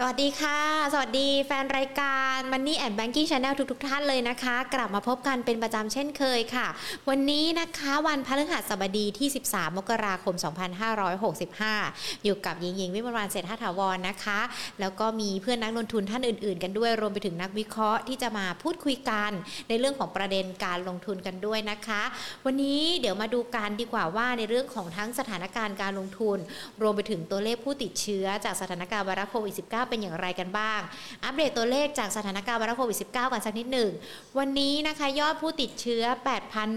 สวัสดีค่ะ สวัสดีแฟนรายการ Money and Banking Channel ทุกๆทท่านเลยนะคะ กลับมาพบกันเป็นประจำเช่นเคยค่ะ วันนี้นะคะวันพฤหัสบดีที่ 13 มกราคม 2565 อยู่กับหญิงหญิงวิมลวันเศรษฐาถาวรนะคะ แล้วก็มีเพื่อนนักลงทุนท่านอื่นๆ กันด้วย รวมไปถึงนักวิเคราะห์ที่จะมาพูดคุยกัน ในเรื่องของประเด็นการลงทุนกันด้วยนะคะ วันนี้เดี๋ยวมาดูกันดีกว่าว่าในเรื่องของทั้งสถานการณ์การลงทุน รวมไปถึงตัวเลขผู้ติดเชื้อจากสถานการณ์ไวรัสโควิด -19 เป็นอย่างไรกันบ้าง อัปเดตตัวเลขจากสถานการณ์ไวรัสโควิด -19 กันสักนิดหนึ่ง วันนี้นะคะยอดผู้ติดเชื้อ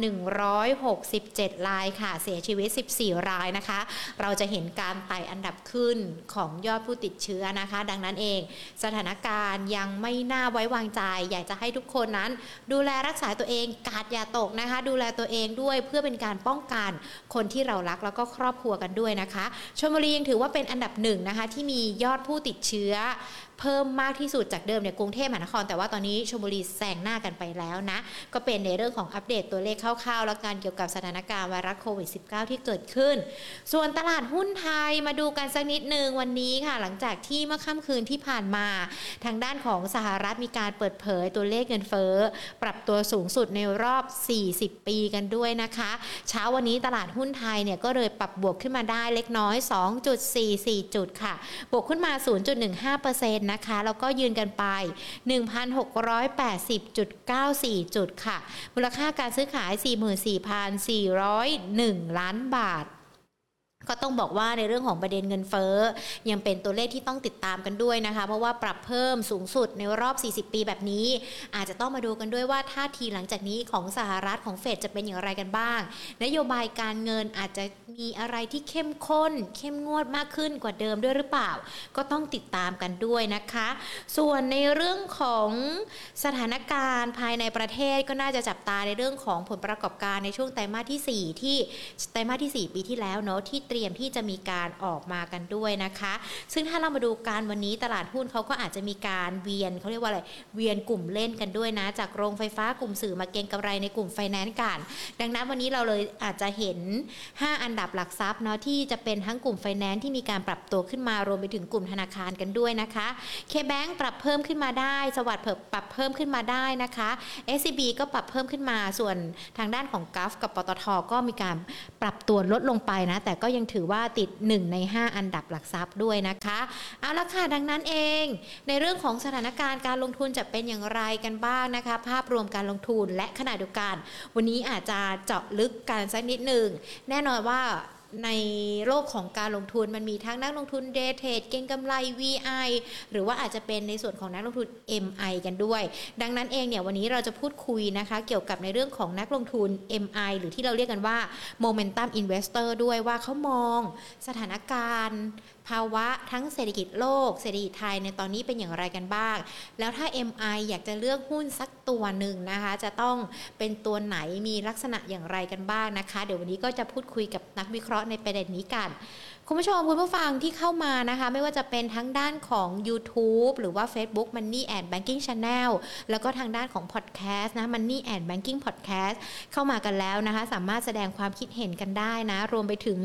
8,167 รายค่ะ เสียชีวิต 14 รายนะคะ เราจะเห็นการไต่อันดับขึ้นของยอดผู้ติดเชื้อนะคะ ดังนั้นเอง สถานการณ์ยังไม่น่าไว้วางใจ อยากจะให้ทุกคนนั้น ดูแลรักษาตัวเองกาดอย่าตกนะคะ ดูแลตัวเองด้วยเพื่อเป็นการป้องกันคนที่เรารักแล้วก็ครอบครัวกันด้วยนะคะชลบุรียังถือว่าเป็นอันดับหนึ่งนะคะที่มียอดผู้ติดเชื้อ that. เพิ่มมากที่สุดจากเดิมเนี่ยกรุงเทพมหานคร แต่ว่าตอนนี้ชลบุรีแซงหน้ากันไปแล้วนะ ก็เป็นในเรื่องของอัปเดตตัวเลขคร่าวๆ แล้วกันเกี่ยวกับสถานการณ์ไวรัสโควิด -19 ที่เกิดขึ้น ส่วนตลาดหุ้นไทยมาดูกันสักนิดหนึ่งวันนี้ค่ะ หลังจากที่เมื่อค่ำคืนที่ผ่านมา ทางด้านของสหรัฐมีการเปิดเผยตัวเลขเงินเฟ้อปรับตัวสูงสุดในรอบ 40 ปีกันด้วยนะคะ เช้าวันนี้ตลาดหุ้นไทยเนี่ยก็เลยปรับบวกขึ้นมาได้เล็กน้อย 2.44 จุดค่ะ บวกขึ้นมา 0.15%นะคะ แล้วก็ยืนกันไป 1,680.94 จุดค่ะ มูลค่าการซื้อขาย 44,401 ล้านบาทก็ต้องบอกว่าในเรื่องของประเด็นเงินเฟ้อ ยังเป็นตัวเลขที่ต้องติดตามกันด้วยนะคะ เพราะว่าปรับเพิ่มสูงสุดในรอบ 40 ปีแบบนี้ อาจจะต้องมาดูกันด้วยว่าท่าทีหลังจากนี้ของสหรัฐของเฟดจะเป็นอย่างไรกันบ้าง นโยบายการเงินอาจจะ มีอะไรที่เข้มข้น เข้มงวดมากขึ้นกว่าเดิมด้วยหรือเปล่า ก็ต้องติดตามกันด้วยนะคะ ส่วนในเรื่องของสถานการณ์ภายในประเทศก็น่าจะจับตาในเรื่องของผลประกอบการในช่วงไตรมาสที่ 4 ที่ไตรมาสที่ 4 ปีที่แล้วเนาะที่เตรียมที่จะมีการออกมากันด้วยนะคะ ซึ่งถ้าเรามาดูการวันนี้ตลาดหุ้นเขาก็อาจจะมีการเวียนเขาเรียกว่าอะไรเวียนกลุ่มเล่นกันด้วยนะ จากโรงไฟฟ้ากลุ่มสื่อมาเก็งกำไรในกลุ่มไฟแนนซ์กัน ดังนั้นวันนี้เราเลยอาจจะเห็น 5 อันดับหลักทรัพย์เนาะที่จะเป็นทั้งกลุ่มไฟแนนซ์ที่มีการปรับตัวขึ้นมารวมไปถึงกลุ่มธนาคารกันด้วยนะคะ KBANK ปรับเพิ่มขึ้นมาได้ SAWAD ปรับเพิ่มขึ้นมาได้นะคะ SCB ก็ปรับเพิ่มขึ้นมาส่วนทางด้านของ GULF กับปตทก็มีการปรับตัวลดลงไปนะ แต่ก็ยังถือว่าติด 1 ใน 5 อันดับหลักทรัพย์ด้วยนะคะเอาละค่ะดังนั้นเอง ในเรื่องของสถานการณ์การลงทุนจะเป็นอย่างไรกันบ้างนะคะ ภาพรวมการลงทุนและขณะเดียวกัน วันนี้อาจจะเจาะลึกกันสักนิดหนึ่งแน่นอนว่า ในโลกของการลงทุนมันมีทั้งนักลงทุนเดเทดเก่งกำไร VI หรือว่าอาจจะเป็นในส่วนของนักลงทุน MI กันด้วย ดังนั้นเองเนี่ยวันนี้เราจะพูดคุยนะคะ เกี่ยวกับในเรื่องของนักลงทุน MI หรือที่เราเรียกกันว่า Momentum Investor ด้วยว่าเขามองสถานการณ์ ภาวะทั้งเศรษฐกิจโลก เศรษฐกิจไทยในตอนนี้เป็นอย่างไรกันบ้าง แล้วถ้า MI อยากจะเลือกหุ้นสักตัวหนึ่งนะคะ จะต้องเป็นตัวไหนมีลักษณะอย่างไรกันบ้างนะคะ เดี๋ยววันนี้ก็จะพูดคุยกับนักวิเคราะห์ในประเด็นนี้กันคุณผู้ชมคุณผู้ฟังที่เข้ามานะคะ ไม่ว่าจะเป็นทั้งด้านของ YouTube หรือว่า Facebook Money and Banking Channel แล้วก็ทางด้านของ Podcast นะ Money and Banking Podcast เข้ามากันแล้วนะคะ สามารถแสดงความคิดเห็นกันได้นะ รวมไปถึง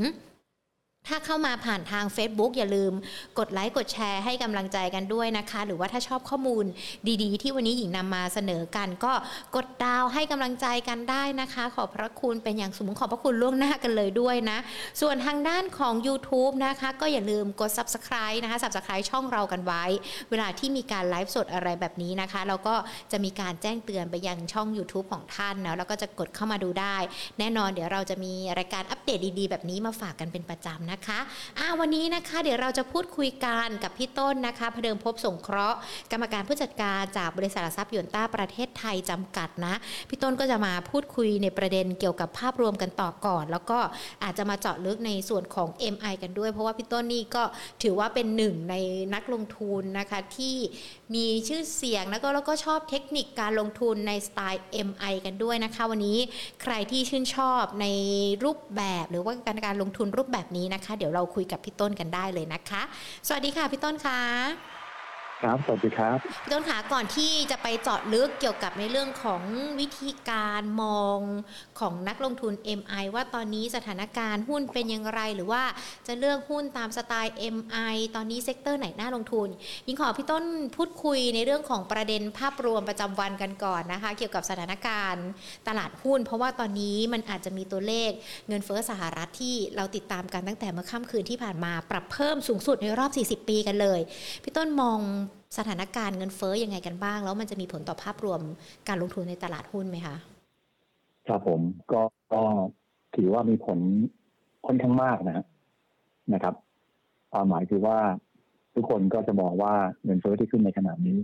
ถ้าเข้ามาผ่านทาง Facebook อย่าลืมกดไลค์กดแชร์ให้กำลังใจกันด้วยนะคะ หรือว่าถ้าชอบข้อมูลดีๆ ที่วันนี้หญิงนำมาเสนอกัน ก็กดดาวให้กำลังใจกันได้นะคะ ขอบพระคุณเป็นอย่างสูงขอบพระคุณล่วงหน้ากันเลยด้วยนะ ส่วนทางด้านของ YouTube นะคะ ก็อย่าลืมกด Subscribe นะคะ Subscribe ช่องเรากันไว้ เวลาที่มีการไลฟ์สดอะไรแบบนี้นะคะเราก็จะมีการแจ้งเตือนไปยังช่อง YouTube ของท่านนะแล้วก็จะกดเข้ามาดูได้ แน่นอนเดี๋ยวเราจะมีรายการอัปเดตดีๆ แบบนี้มาฝากกันเป็นประจำนะนะคะอ่าวันนี้นะคะเดี๋ยวเราจะพูดคุยกันกับพี่ต้นนะคะพเดิมพบสงเคราะห์ กรรมการผู้จัดการจากบริษัททรัพย์ยนต้าประเทศไทยจำกัดนะ พี่ต้นก็จะมาพูดคุยในประเด็นเกี่ยวกับภาพรวมกันต่อก่อน แล้วก็อาจจะมาเจาะลึกในส่วนของ MI กันด้วย เพราะว่าพี่ต้นนี่ก็ถือว่าเป็นหนึ่งในนักลงทุนนะคะที่มีชื่อเสียงแล้วก็แล้วก็ชอบเทคนิคการลงทุนในสไตล์ MI กันด้วยนะคะ วันนี้ใครที่ชื่นชอบในรูปแบบหรือว่าการการลงทุนรูปแบบนี้นะคะคะ เดี๋ยวเราคุยกับพี่ต้นกันได้เลยนะคะ สวัสดีค่ะพี่ต้นคะ ครับสวัสดีครับพี่ต้นขาก่อนที่จะไปเจาะลึกเกี่ยวกับในเรื่องของวิธีการมองของนักลงทุน MI ว่าตอนนี้สถานการณ์หุ้นเป็นอย่างไร หรือว่าจะเลือกหุ้นตามสไตล์ MI ตอนนี้เซกเตอร์ไหนน่าลงทุนยิงขอพี่ต้นพูดคุยในเรื่องของประเด็นภาพรวมประจำวันกันก่อนนะคะ เกี่ยวกับสถานการณ์ตลาดหุ้น เพราะว่าตอนนี้มันอาจจะมีตัวเลขเงินเฟ้อสหรัฐที่เราติดตามกันตั้งแต่เมื่อค่ำคืนที่ผ่านมาปรับเพิ่มสูงสุดในรอบ 40 ปีกันเลย พี่ต้นมอง สถานการณ์เงินเฟ้อยังไงกันบ้าง แล้วมันจะมีผลต่อภาพรวมการลงทุนในตลาดหุ้นไหมคะครับผมก็ก็ถือว่ามีผลค่อนข้างมากนะนะครับความหมายคือว่าทุกคนก็จะมองว่าเงินเฟ้อที่ขึ้นในขณะนี้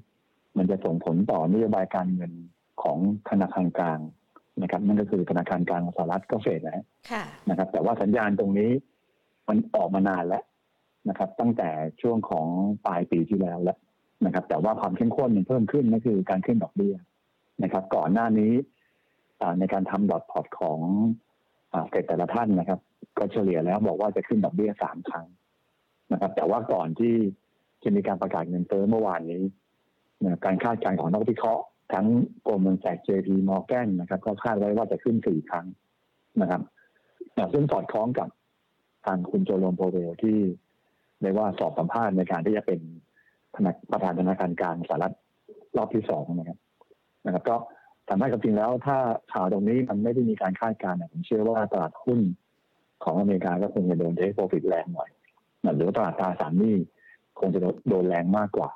มันจะส่งผลต่อนโยบายการเงินของธนาคารกลางนะครับนั่นก็คือธนาคารกลางสหรัฐก็เฟดนะนะครับ แต่ว่าสัญญาณตรงนี้มันออกมานานแล้วนะครับ ตั้งแต่ช่วงของปลายปีที่แล้วแล้ว นะครับ แต่ว่าความเข้มข้นมันเพิ่มขึ้นนั่นคือการขึ้นดอกเบี้ยนะครับ ก่อนหน้านี้ในการทำดอทพอร์ตของเฟดแต่ละท่านนะครับ ก็เฉลี่ยแล้วบอกว่าจะขึ้นดอกเบี้ยสามครั้งนะครับ แต่ว่าก่อนที่จะมีการประกาศเงินเฟ้อเมื่อวานนี้การคาดการณ์ของนักวิเคราะห์ทั้งโกรมเงินแสก JP Morgan นะครับ ก็คาดไว้ว่าจะขึ้นสี่ครั้งนะครับซึ่งสอดคล้องกับทางคุณโจโลมโปเวลที่เรียกว่าสอบสัมภาษณ์ในการที่จะเป็น ประธานธนาคารกลางสหรัฐรอบที่สองนะครับนะครับ ก็ทำให้กับจริงแล้ว ถ้าข่าวตรงนี้มันไม่ได้มีการคาดการณ์ผมเชื่อว่าตลาดหุ้นของอเมริกาก็คงจะโดน take profit แรงหน่อยหรือว่าตลาดตราสารหนี้คงจะโดนแรงมากกว่า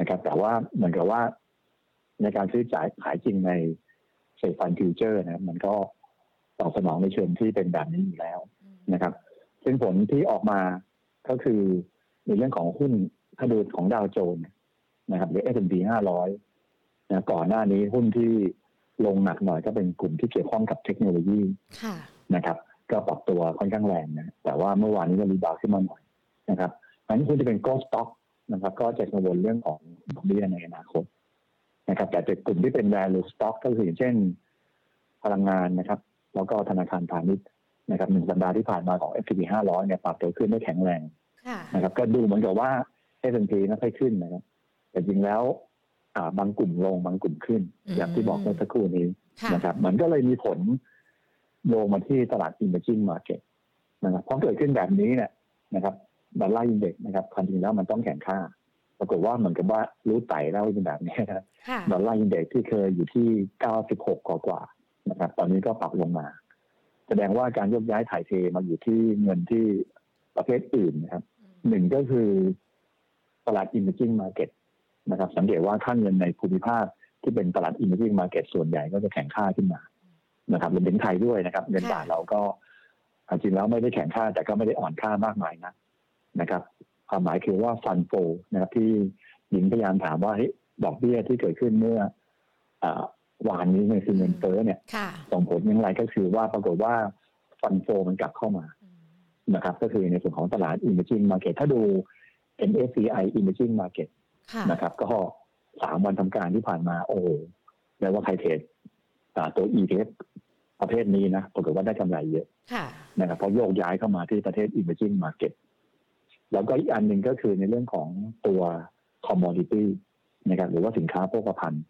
นะครับ แต่ว่าเหมือนกับว่า ในการซื้อจ่ายขายจริงในเซฟัน future นะมันก็ตอบสนองในเชิงที่เป็นแบบนี้อยู่แล้วนะครับ ซึ่งผลที่ออกมาก็คือในเรื่องของหุ้น ถ้าดูของดาวโจนส์นะครับหรือ S&P 500นะก่อนหน้านี้หุ้นที่ลงหนักหน่อยก็เป็นกลุ่มที่เกี่ยวข้องกับเทคโนโลยีนะครับ ก็ปรับตัวค่อนข้างแรงนะแต่ว่าเมื่อวานนี้ก็รีบาวขึ้นมาหน่อยนะครับอันนี้คุณจะเป็นโกลสต็อกนะครับ ก็จะกังวลเรื่องของดอกเบี้ยในอนาคตนะครับ แต่กลุ่มที่เป็น value stock ก็คืออย่างเช่น พลังงานนะครับ แล้วก็ธนาคารพาณิชย์นะครับหนึ่งสัปดาห์ที่ผ่านมาของ S&P 500 เนี่ยปรับตัวขึ้นได้แข็งแรงนะครับ ก็ดูเหมือนกับว่า S&P ไม่ค่อยขึ้นนะครับ แต่จริงแล้วบางกลุ่มลงบางกลุ่มขึ้น อย่างที่บอกเมื่อสักครู่นี้นะครับ มันก็เลยมีผลลงมาที่ตลาด emerging market นะครับพอเกิดขึ้นแบบนี้เนี่ยนะครับดอลลาร์อินเด็กนะครับความจริงแล้วมันต้องแข่งค่า ปรากฏว่าเหมือนกับว่ารู้ไต่แล้วเป็นแบบนี้นะดอลลาร์อินเด็กที่เคยอยู่ที่ 96 กว่ากว่านะครับ ตอนนี้ก็ปรับลงมา แสดงว่าการยกย้ายถ่ายเทมาอยู่ที่เงินที่ประเภทอื่นนะครับหนึ่งก็คือ ตลาด emerging market นะครับ สังเกตว่าค่าเงินในภูมิภาคที่เป็นตลาด emerging market ส่วนใหญ่ก็จะแข่งค่าขึ้นมานะครับรวมถึงไทยด้วยนะครับ เงินบาทเราก็จริงแล้วไม่ได้แข่งค่าแต่ก็ไม่ได้อ่อนค่ามากมายนะนะครับ ความหมายคือว่าฟันโฟนะครับ ที่หญิงพยายามถามว่าดอกเบี้ยที่เกิดขึ้นเมื่อวานนี้ในคือเงินเฟ้อเนี่ยส่งผลอย่างไรก็คือว่าปรากฏว่าฟันโฟมันกลับเข้ามานะครับ ก็คือในส่วนของตลาด emerging market ถ้าดู MSCI Emerging Market นะครับ ก็สามวันทำการที่ผ่านมา โอ้แปลว่าใครเทรดตัว ETF ประเภทนี้นะปรากฏว่าได้กำไรเยอะนะครับเพราะโยกย้ายเข้ามาที่ประเทศ Emerging Market แล้วก็อีกอันหนึ่งก็คือในเรื่องของตัว commodity นะครับหรือว่าสินค้าโภคภัณฑ์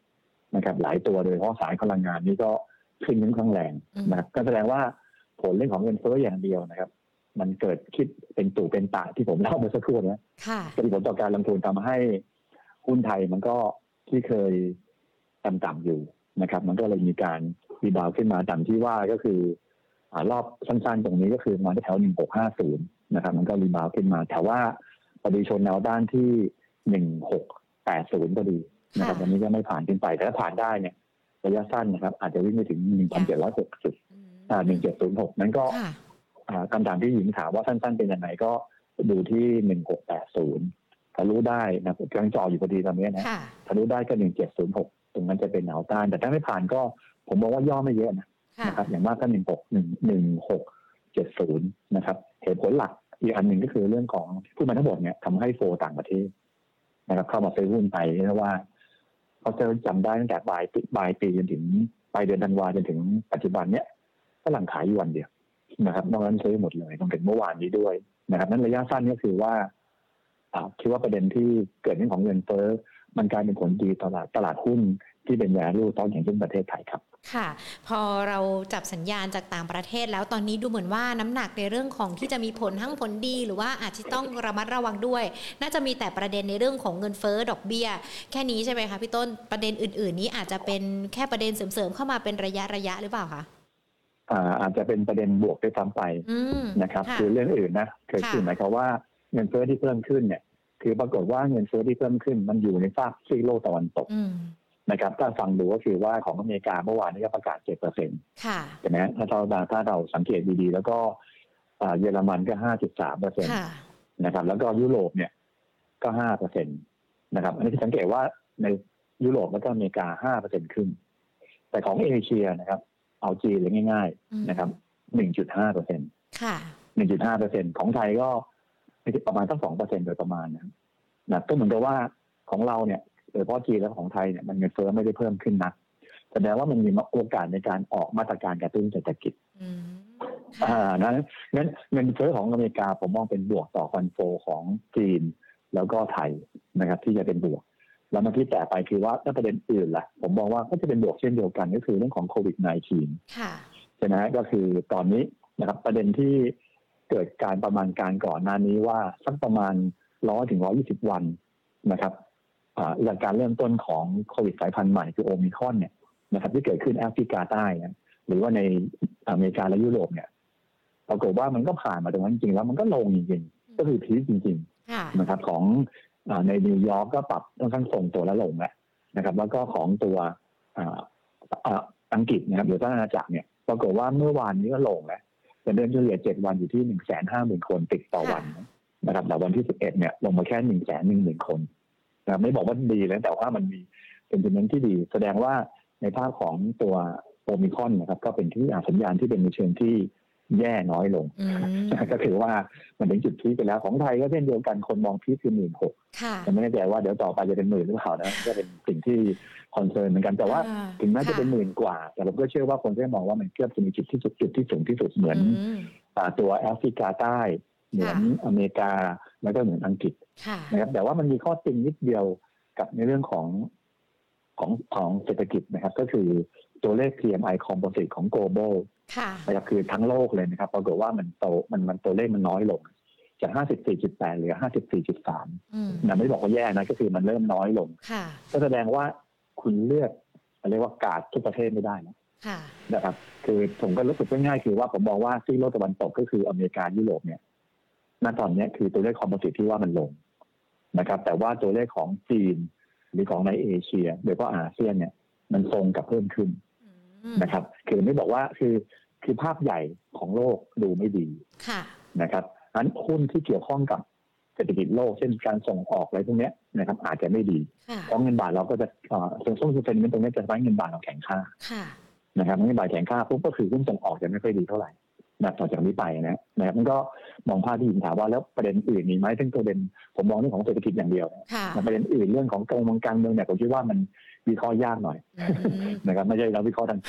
นะครับ หลายตัวโดยเฉพาะสายพลังงานนี่ก็ขึ้นค่อนข้างแรงนะครับก็แสดงว่าผลเรื่องของเงินเฟ้ออย่างเดียวนะครับ มันเกิดคิดเป็นตู่เป็นตาที่ผมเล่าเมื่อสักครู่นี้จะมีผลต่อการลงทุนทำให้หุ้นไทยมันก็ที่เคยต่ำๆอยู่นะครับ มันก็เลยมีการรีบาวขึ้นมาต่ำที่ว่าก็คือรอบสั้นๆ ตรงนี้ก็คือมาที่แถวหนึ่งหกห้าศูนย์นะครับ มันก็รีบาวขึ้นมา แต่ว่าพอดีชนแนวด้านที่หนึ่งหกแปดศูนย์ก็ดีนะครับวันนี้ก็ไม่ผ่านขึ้นไป แต่ถ้าผ่านได้เนี่ยระยะสั้นนะครับ อาจจะวิ่งไปถึงหนึ่งพันเจ็ดร้อยหกสิบอ่าหนึ่งเจ็ดศูนย์หกนั้นก็ คำถามที่หญิงถามว่าสั้นๆเป็นยังไงก็ดูที่หนึ่งหกแปดศูนย์ถ้ารู้ได้นะกำลังจออยู่พอดีตอนนี้นะถ้ารู้ได้ก็หนึ่งเจ็ดศูนย์หกตรงนั้นจะเป็นแนวต้าน แต่ถ้าไม่ผ่านก็ผมบอกว่าย่อไม่เยอะนะนะครับอย่างมากก็หนึ่งหกหนึ่งหนึ่งหกเจ็ดศูนย์นะครับเหตุผลหลักอีกอันหนึ่งก็คือเรื่องของผู้มาทั้งหมดเนี่ยทำให้โฟต่างประเทศนะครับเข้ามาซื้อหุ้นไปเพราะว่าเขาจะจำได้ตั้งแต่ปลายปลายปีจนถึงปลายเดือนธันวาจนถึงปัจจุบันเนี้ยก็หลังขายอยู่วันเดียว นะครับนอกนั้นซื้อหมดเลยต้องเป็นเมื่อวานนี้ด้วยนะครับนั้นระยะสั้นก็คือว่าคิดว่าประเด็นที่เกิดเรื่องของเงินเฟ้อมันกลายเป็นผลดีตลาดตลาดหุ้นที่เป็นแวลูตอนอย่างเช่นประเทศไทยครับ ค่ะ พอเราจับสัญญาณจากต่างประเทศแล้วตอนนี้ดูเหมือนว่าน้ำหนักในเรื่องของที่จะมีผลทั้งผลดี หรือว่าอาจจะต้องระมัดระวังด้วย น่าจะมีแต่ประเด็นในเรื่องของเงินเฟ้อดอกเบี้ย แค่นี้ใช่ไหมคะพี่ต้นประเด็นอื่น ๆ นี้อาจจะเป็นแค่ประเด็นเสริมๆเข้ามาเป็นระยะระยะหรือเปล่าคะ อาจจะเป็นประเด็นบวกไปทำไปนะครับ คือเรื่องอื่นนะคือหมายความว่าเงินเฟ้อที่เพิ่มขึ้นเนี่ย คือปรากฏว่าเงินเฟ้อที่เพิ่มขึ้น มันอยู่ในฟากซีกโลกตะวันตกนะครับ ถ้าฟังดูก็คือว่าของอเมริกาเมื่อวานนี้ก็ประกาศเจ็ดเปอร์เซ็นต์ใช่ไหมถ้าเราถ้าเราสังเกตดีๆ แล้วก็เยอรมันก็ห้าจุดสามเปอร์เซ็นต์นะครับ แล้วก็ยุโรปเนี่ย ก็ห้าเปอร์เซ็นต์นะครับ อันนี้สังเกตว่าในยุโรปแล้วก็อเมริกาห้าเปอร์เซ็นต์ขึ้น แต่ของเอเชียนะครับ เอาจีนเลยง่าย ๆ นะครับหนึ่งจุดห้าเปอร์เซ็นต์หนึ่งจุดห้าเปอร์เซ็นต์ของไทยก็ประมาณตั้งสองเปอร์เซ็นต์โดยประมาณนะก็เหมือนกับว่าของเราเนี่ยโดยเฉพาะจีนและของไทยเนี่ยมันเงินเฟ้อไม่ได้เพิ่มขึ้นนะแสดงว่ามันมีโอกาสในการออกมาตรการกระตุ้นเศรษฐกิจอ่านั้นงั้นเงินเฟ้อของอเมริกาผมมองเป็นบวกต่อคอนโฟของจีนแล้วก็ไทยนะครับ ที่จะเป็นบวก แล้วมาที่แต่ไปคือว่าถ้าประเด็นอื่นล่ะ ผมมองว่าก็จะเป็นบวกเช่นเดียวกันก็คือเรื่องของโควิด -19 ใช่ไหมก็คือตอนนี้นะครับประเด็นที่เกิดการประมาณการก่อนหน้านี้ว่าสักประมาณร้อยถึงร้อยยี่สิบวันนะครับหลักการเริ่มต้นของโควิดสายพันธุ์ใหม่คือโอมิครอนเนี่ยนะครับที่เกิดขึ้นแอฟริกาใต้หรือว่าในอเมริกาและยุโรปเนี่ยปรากฏว่ามันก็ผ่านมาตรงนั้นจริงแล้วมันก็ลงจริงๆก็คือ peak จริง ๆ นะครับ ของ ในนิวยอร์กก็ปรับค่อนข้างทรงตัวแล้วลงแล้วนะครับ แล้วก็ของตัวอังกฤษนะครับหรือสหราชอาณาจักรเนี่ยปรากฏว่าเมื่อวานนี้ก็ลงแล้วเป็นเดือนเฉลี่ยเจ็ดวันอยู่ที่หนึ่งแสนห้าหมื่นคนติดต่อวันนะครับแต่วันที่สิบเอ็ดเนี่ยลงมาแค่หนึ่งแสนหนึ่งหมื่นคนนะไม่บอกว่าดีแล้วแต่ว่ามันมีเป็นจุดนั้นที่ดี แสดงว่าในภาพของตัวโอมิคอนนะครับ ก็เป็นที่สัญญาณที่เป็นในเชิงที่ แย่น้อยลง ก็คือว่ามันถึงจุดพีไปแล้วของไทยก็เช่นเดียวกันคนมองพีคือหมื่นหกแต่ไม่แน่ใจว่าเดี๋ยวต่อไปจะเป็นหมื่นหรือเปล่านะก็เป็นสิ่งที่คอนเซิร์นเหมือนกันแต่ว่าถึงแม้จะเป็นหมื่นกว่า แต่เราก็เชื่อว่าคนจะมองว่ามันเกือบจะมีจุดที่สุดจุดที่สูงที่สุดเหมือนตัวแอฟริกาใต้เหมือนอเมริกาแล้วก็เหมือนอังกฤษนะครับแต่ว่ามันมีข้อติงนิดเดียวกับในเรื่องของของของเศรษฐกิจนะครับ ก็คือตัวเลข PMI composite ของ global นะครับคือทั้งโลกเลยนะครับปรากฏว่ามันโตมันมันตัวเลขมันน้อยลง จาก 54.8 เหลือ 54.3นะไม่บอกว่าแย่นะก็คือมันเริ่มน้อยลงก็แสดงว่าคุณเลือกเรียกว่ากาดทุกประเทศไม่ได้นะนะครับ คือผมก็รู้สึกง่ายๆคือว่าผมมองว่าซีโลกตะวันตกก็คืออเมริกายุโรปเนี่ยณตอนนี้คือตัวเลขคอมโพสิตที่ว่ามันลงนะครับ แต่ว่าตัวเลขของจีนหรือของในเอเชียโดยเฉพาะอาเซียนเนี่ย มันทรงกับเพิ่มขึ้น นะครับ คือไม่บอกว่าคือคือภาพใหญ่ของโลกดูไม่ดีนะครับอันหุ้นที่เกี่ยวข้องกับเศรษฐกิจโลกเช่นการส่งออกอะไรพวกนี้นะครับ อาจจะไม่ดีเพราะเงินบาทเราก็จะส่งส่งเซนเมนต์ตรงนี้จะทำให้เงินบาทเราแข็งค่านะครับเงินบาทแข็งค่าปุ๊บก็คือหุ้นส่งออกจะไม่ค่อยดีเท่าไหร่นะต่อจากนี้ไปนะนะครับมันก็มองภาพที่ยินถามว่าแล้วประเด็นอื่นมีไหมซึ่งประเด็นผมมองเรื่องของเศรษฐกิจอย่างเดียวนะประเด็นอื่นเรื่องของกองการเมืองเนี่ยผมคิดว่ามัน วิเคราะห์ยากหน่อยนะครับไม่ใช่เราวิเคราะห์ทาง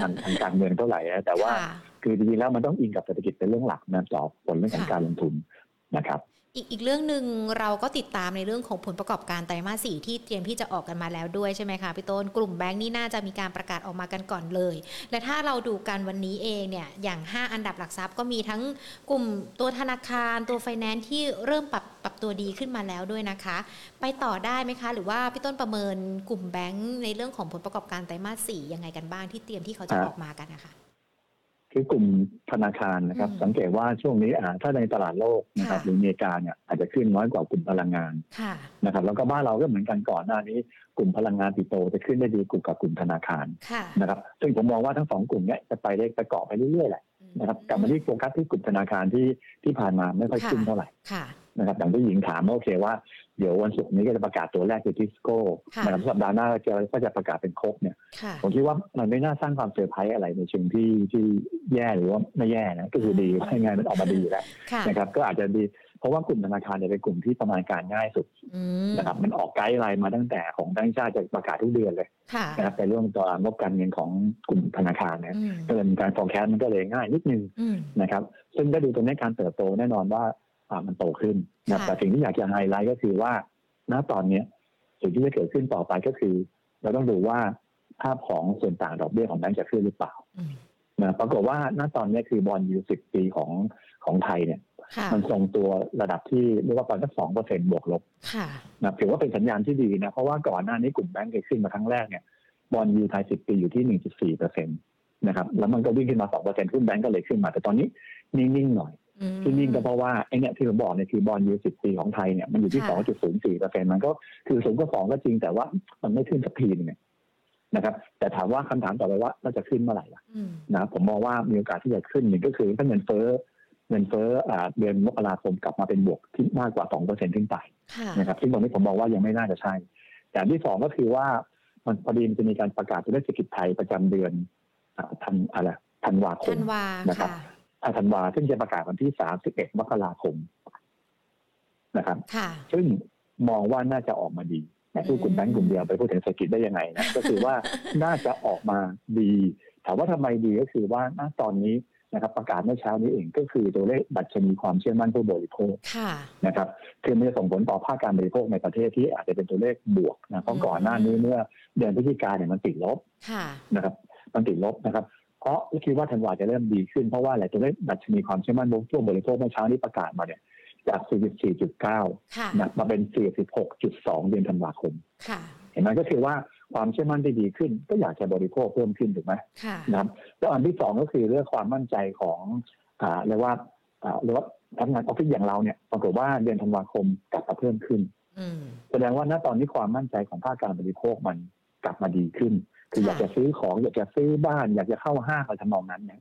ทางทางการเมืองเท่าไหร่แต่ว่าคือจริงๆแล้วมันต้องอิงกับเศรษฐกิจเป็นเรื่องหลักนะต่อผลเรื่องของการลงทุนนะครับ อีกอีกเรื่องหนึ่งเราก็ติดตามในเรื่องของผลประกอบการไตรมาสสี่ที่เตรียมที่จะออกกันมาแล้วด้วยใช่ไหมคะพี่ต้นกลุ่มแบงก์นี่น่าจะมีการประกาศออกมากันก่อนเลย และถ้าเราดูกันวันนี้เองเนี่ยอย่าง 5 อันดับหลักทรัพย์ก็มีทั้งกลุ่มตัวธนาคารตัวไฟแนนซ์ที่เริ่มปรับปรับตัวดีขึ้นมาแล้วด้วยนะคะ ไปต่อได้ไหมคะ หรือว่าพี่ต้นประเมินกลุ่มแบงก์ในเรื่องของผลประกอบการไตรมาสสี่ยังไงกันบ้างที่เตรียมที่เขาจะออกมากันนะคะ คือกลุ่มธนาคารนะครับ สังเกตว่าช่วงนี้ถ้าในตลาดโลกนะครับหรืออเมริกาเนี่ยอาจจะขึ้นน้อยกว่ากลุ่มพลังงานนะครับ แล้วก็บ้านเราก็เหมือนกันก่อนหน้านี้ กลุ่มพลังงานติโตจะขึ้นได้ดีกลุ่มกับกลุ่มธนาคารนะครับ ซึ่งผมมองว่าทั้งสองกลุ่มนี้จะไปได้ไปเกาะไปเรื่อยๆแหละนะครับกลับมาที่โฟกัสที่กลุ่มธนาคารที่ที่ผ่านมาไม่ค่อยขึ้นเท่าไหร่นะครับอย่างที่หญิงถามโอเคว่า เดี๋ยววันศุกร์นี้ก็จะประกาศตัวแรกคือทิสโก้นะครับสัปดาห์หน้าจะก็จะประกาศเป็นโขกเนี่ย ผมคิดว่ามันไม่น่าสร้างความเซอร์ไพรส์อะไรในเชิงที่ที่แย่หรือว่าไม่แย่นะ ก็คือดีให้งานมันออกมาดีแล้วนะครับ ก็อาจจะดี เพราะว่ากลุ่มธนาคารเนี่ยเป็นกลุ่มที่ประมาณการง่ายสุดนะครับ มันออก guideline มาตั้งแต่ของตั้งชาติจะประกาศทุกเดือนเลยนะครับในเรื่องตัวงบการเงินของกลุ่มธนาคารนะเกินการ forecast มันก็เลยง่ายนิดนึงนะครับ ซึ่งได้ดูตัวนี้การเติบโตแน่นอนว่าอ่า มันโตขึ้นนะแต่สิ่งที่อยากจะไฮไลท์ก็คือว่า ณตอนเนี้ยสิ่งที่จะเกิดขึ้นต่อไปก็คือ เราต้องดูว่าภาพของส่วนต่างดอกเบี้ยของแบงก์จะขึ้นหรือเปล่าอืมนะปรากฏว่าณตอนเนี้ยคือ bond yield สิบปีของของไทยเนี่ยค่ะมันทรงตัวระดับที่เรียกว่าประมาณสักสองเปอร์เซ็นบวกลบค่ะนะถือว่าเป็นสัญญาณที่ดีนะ เพราะว่าก่อนหน้านี้กลุ่มแบงก์เคยขึ้นมาครั้งแรกเนี่ยบอลยูไทยสิบปีอยู่ที่หนึ่งจุดสี่เปอร์เซ็นตนะครับแล้วมันก็วิ่งขึ้นมาสองเปอร์เซ็นต์หุ้นแบงก์ก็เลยขึ้นมา แต่ตอนนี้นิ่งๆหน่อย อืมที่นิ่งก็เพราะว่าไอ้เนี่ยที่ผมบอกเนี่ยคือบอลยูสิบปีของไทยเนี่ยมันอยู่ที่สองค่ะจุดศูนย์สี่เปอร์เซ็นต์มันก็คือสูงก็สองก็จริงแต่ว่ามันไม่ขึ้นสักทีนึงเนี่ยนะครับแต่ถามว่าคำถามต่อไปว่าเราจะขึ้นเมื่อไหร่ล่ะอืมนะผมมองว่ามีโอกาสที่จะขึ้นหนึ่งก็คือถ้าเงินเฟ้อเงินเฟ้ออ่าเดือนมกราคมกลับมาเป็นบวกที่มากกว่าสองเปอร์เซ็นต์ขึ้นไปค่ะนะครับซึ่งตรงนี้ผมมองว่ายังไม่น่าจะใช่ แต่อันที่สองก็คือว่ามันพอดีมันจะมีการประกาศตัวเลขเศรษฐกิจไทยประจำเดือนอ่าธันอะไรธันวาคธัมนวานะครับค่ะอ่า ธันวาซึ่งจะประกาศวันที่สามสิบเอ็ดมกราคมนะครับค่ะซึ่งมองว่าน่าจะออกมาดีนะพูดกลุ่มแบงก์กลุ่มเดียวไปพูดถึงเศรษฐกิจได้ยังไงนะก็คือว่าน่าจะออกมาดีถามว่าทำไมดีก็คือว่าณตอนนี้นะครับ ประกาศเมื่อเช้านี้เองก็คือตัวเลขดัชนีความเชื่อมั่นผู้บริโภคค่ะนะครับคือมันจะส่งผลต่อภาคการบริโภคในประเทศที่อาจจะเป็นตัวเลขบวกนะเพราะก่อนหน้านี้เมื่อเดือนพฤศจิกาเนี่ยมันติดลบค่ะนะครับ มันติดลบนะครับ เพราะคิดว่าธันวาจะเริ่มดีขึ้น เพราะว่าอะไรตัวเลขดัชนีความเชื่อมั่นผู้บริโภคเมื่อเช้านี้ประกาศมาเนี่ยจาก 44.9ค่ะนะมาเป็น 46.2 เดือนธันวาคมค่ะเห็นไหมก็คือว่าความเชื่อมั่นที่ดีขึ้น ก็อยากจะบริโภคเพิ่มขึ้นถูกไหมค่ะนะครับแล้วอันที่สองก็คือเรื่องความมั่นใจของอ่าเรียกว่าอ่าเรียกว่าพนักงานออฟฟิศอย่างเราเนี่ยปรากฏว่าเดือนธันวาคมกลับมาเพิ่มขึ้นอืมแสดงว่าณตอนนี้ความมั่นใจของภาคการบริโภคมันกลับมาดีขึ้น คืออยากจะซื้อของอยากจะซื้อบ้าน อยากจะเข้าห้างอะไรทำนองนั้นเนี่ย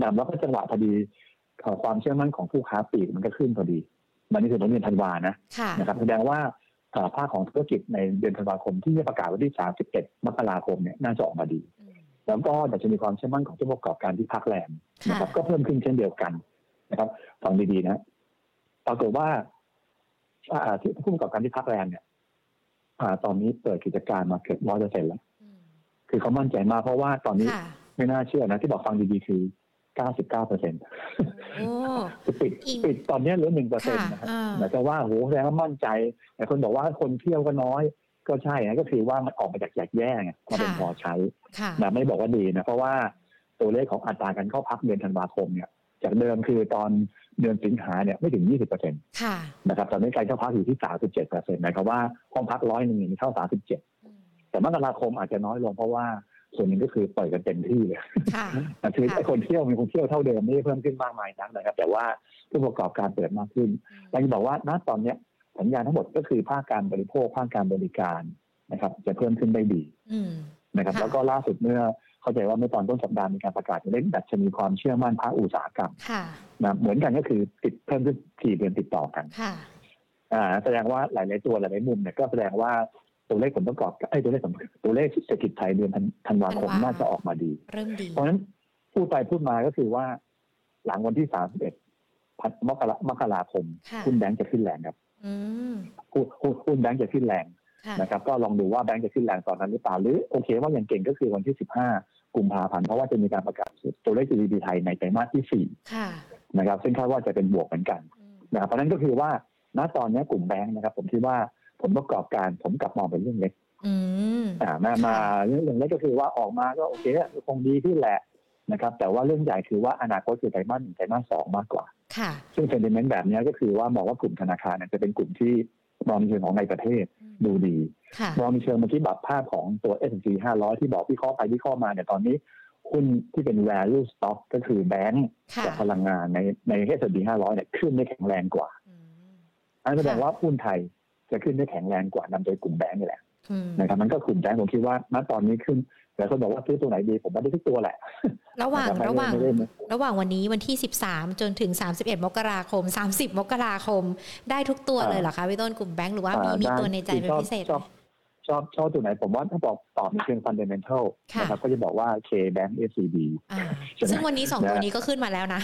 นะแล้วก็จังหวะพอดีเอ่อความเชื่อมั่นของผู้ค้าปลีกมันก็ขึ้นพอดี มันนี่คือต้นเดือนธันวานะค่ะนะครับแสดงว่าเอ่อภาคของธุรกิจในเดือนธันวาคมที่จะประกาศวันที่ 31 มกราคมเนี่ยน่าจะออกมาดีอืมแล้วก็ดัชนีความเชื่อมั่นของผู้ประกอบการที่พักแรมค่ะนะครับ ก็เพิ่มขึ้นเช่นเดียวกันนะครับฟังดีๆนะปรากฏว่าอ่าที่ผู้ประกอบการที่พักแรมเนี่ยอ่าตอนนี้เปิดกิจการมาเกือบร้อยเปอร์เซ็นต์แล้วอืม คือเขามั่นใจมากเพราะว่าตอนนี้ค่ะไม่น่าเชื่อนะที่บอกฟังดีๆคือ 99เปอร์เซ็นต์โอ้คือปิดอีกปิดตอนนี้เหลือหนึ่งเปอร์เซ็นต์ค่ะนะครับอ่าหมายความว่าโหแสดงว่ามั่นใจแต่คนบอกว่าคนเที่ยวก็น้อยก็ใช่นะก็คือว่ามันออกมาจากแจกแย่ไงมาเป็นพอใช้ค่ะนะไม่บอกว่าดีนะเพราะว่าตัวเลขของอัตราการเข้าพักเดือนธันวาคมเนี่ย จากเดิมคือตอนเดือนสิงหาเนี่ยไม่ถึง 20เปอร์เซ็นต์ค่ะนะครับตอนนี้การเข้าพักอยู่ที่ 37เปอร์เซ็นต์หมายความว่าห้องพักร้อยหนึ่งมีเข้า 37อืม แต่มกราคมอาจจะน้อยลงเพราะว่าส่วนหนึ่งก็คือปล่อยกันเต็มที่เลยค่ะแต่คือค่ะไอ้คนเที่ยวมีคนเที่ยวเท่าเดิมไม่ได้เพิ่มขึ้นมากมายนักนะครับ แต่ว่าผู้ประกอบการเปิดมากขึ้นแต่จะบอกว่าณตอนเนี้ยสัญญาณทั้งหมดก็คือภาคการบริโภคภาคการบริการนะครับ จะเพิ่มขึ้นได้ดีอืมนะครับค่ะแล้วก็ล่าสุดเมื่อเข้าใจว่าเมื่อตอนต้นสัปดาห์มีการประกาศตัวเลขดัชนีความเชื่อมั่นภาคอุตสาหกรรมค่ะนะเหมือนกันก็คือติดเพิ่มขึ้นสี่เดือนติดต่อกันค่ะอ่าแสดงว่าหลาย ๆ ตัวหลาย ๆ มุมเนี่ยก็แสดงว่า ตัวเลขผลประกอบไอ้ยตัวเลขผลตัวเลขเศรษฐกิจไทยเดือนธันธันวาคมธันวาน่าจะออกมาดีเริ่มดี เพราะฉะนั้นพูดไปพูดมาก็คือว่า หลังวันที่สามสิบเอ็ดมกรามกราคมค่ะหุ้นแบงก์จะขึ้นแรงครับอืมหุ้นหุ้นหุ้นแบงก์จะขึ้นแรงค่ะนะครับ ก็ลองดูว่าแบงก์จะขึ้นแรงตอนนั้นหรือเปล่าหรือโอเค ว่าอย่างเก่งก็คือวันที่สิบห้ากุมภาพันธ์เพราะว่าจะมีการประกาศตัวเลข GDP ไทยในไตรมาสที่สี่ค่ะนะครับ ซึ่งคาดว่าจะเป็นบวกเหมือนกันอืมนะครับเพราะฉะนั้นก็คือว่าณตอนนี้กลุ่มแบงก์นะครับ ผมคิดว่า ผลประกอบการผมกลับมองเป็นเรื่องเล็กอืมอ่ามามาเรื่องเล็กก็คือว่าออกมาก็โอเคคงดีขึ้นแหละนะครับ แต่ว่าเรื่องใหญ่คือว่าอนาคตคือไตรมาสหนึ่งไตรมาสสองมากกว่า ค่ะ ซึ่งเซนติเมนต์แบบนี้ก็คือว่ามองว่ากลุ่มธนาคารเนี่ยจะเป็นกลุ่มที่มองในเชิงของในประเทศดูดีค่ะมองในเชิงเมื่อกี้แบบภาพของตัว S&P 500 ที่บอกวิเคราะห์ไปวิเคราะห์มาเนี่ยตอนนี้หุ้นที่เป็น value stock ก็คือแบงก์ค่ะกับพลังงานในใน S&P 500 เนี่ยขึ้นได้แข็งแรงกว่าอืมอันนแสดงค่ะว่าหุ้นไทย จะขึ้นได้แข็งแรงกว่านำโดยกลุ่มแบงก์นี่แหละอืมนะครับมันก็กลุ่มแบงก์ผมคิดว่าณตอนนี้ขึ้นแต่คนบอกว่าซื้อตัวไหนดีผมว่าได้ทุกตัวแหละ ระหว่างนคบระหว่างไม่ได้ไม่ได้ระหว่างวันนี้วันที่ 13 จนถึง 31 มกราคม 30 มกราคม ได้ทุกตัวเลยเหรอคะพี่ต้นกลุ่มแบงค์หรือว่ามีอ่ามีได้ตัวในใจเป็นชอบพิเศษชอบชอบชอบตัวไหนผมว่าถ้าบอกตอบในเชิง fundamental ค่ะนะครับก็จะบอกว่า K Bank SCB อ่าใช่ไหมซึ่งวันนี้สองนะตัวนี้ก็ขึ้นมาแล้วนะ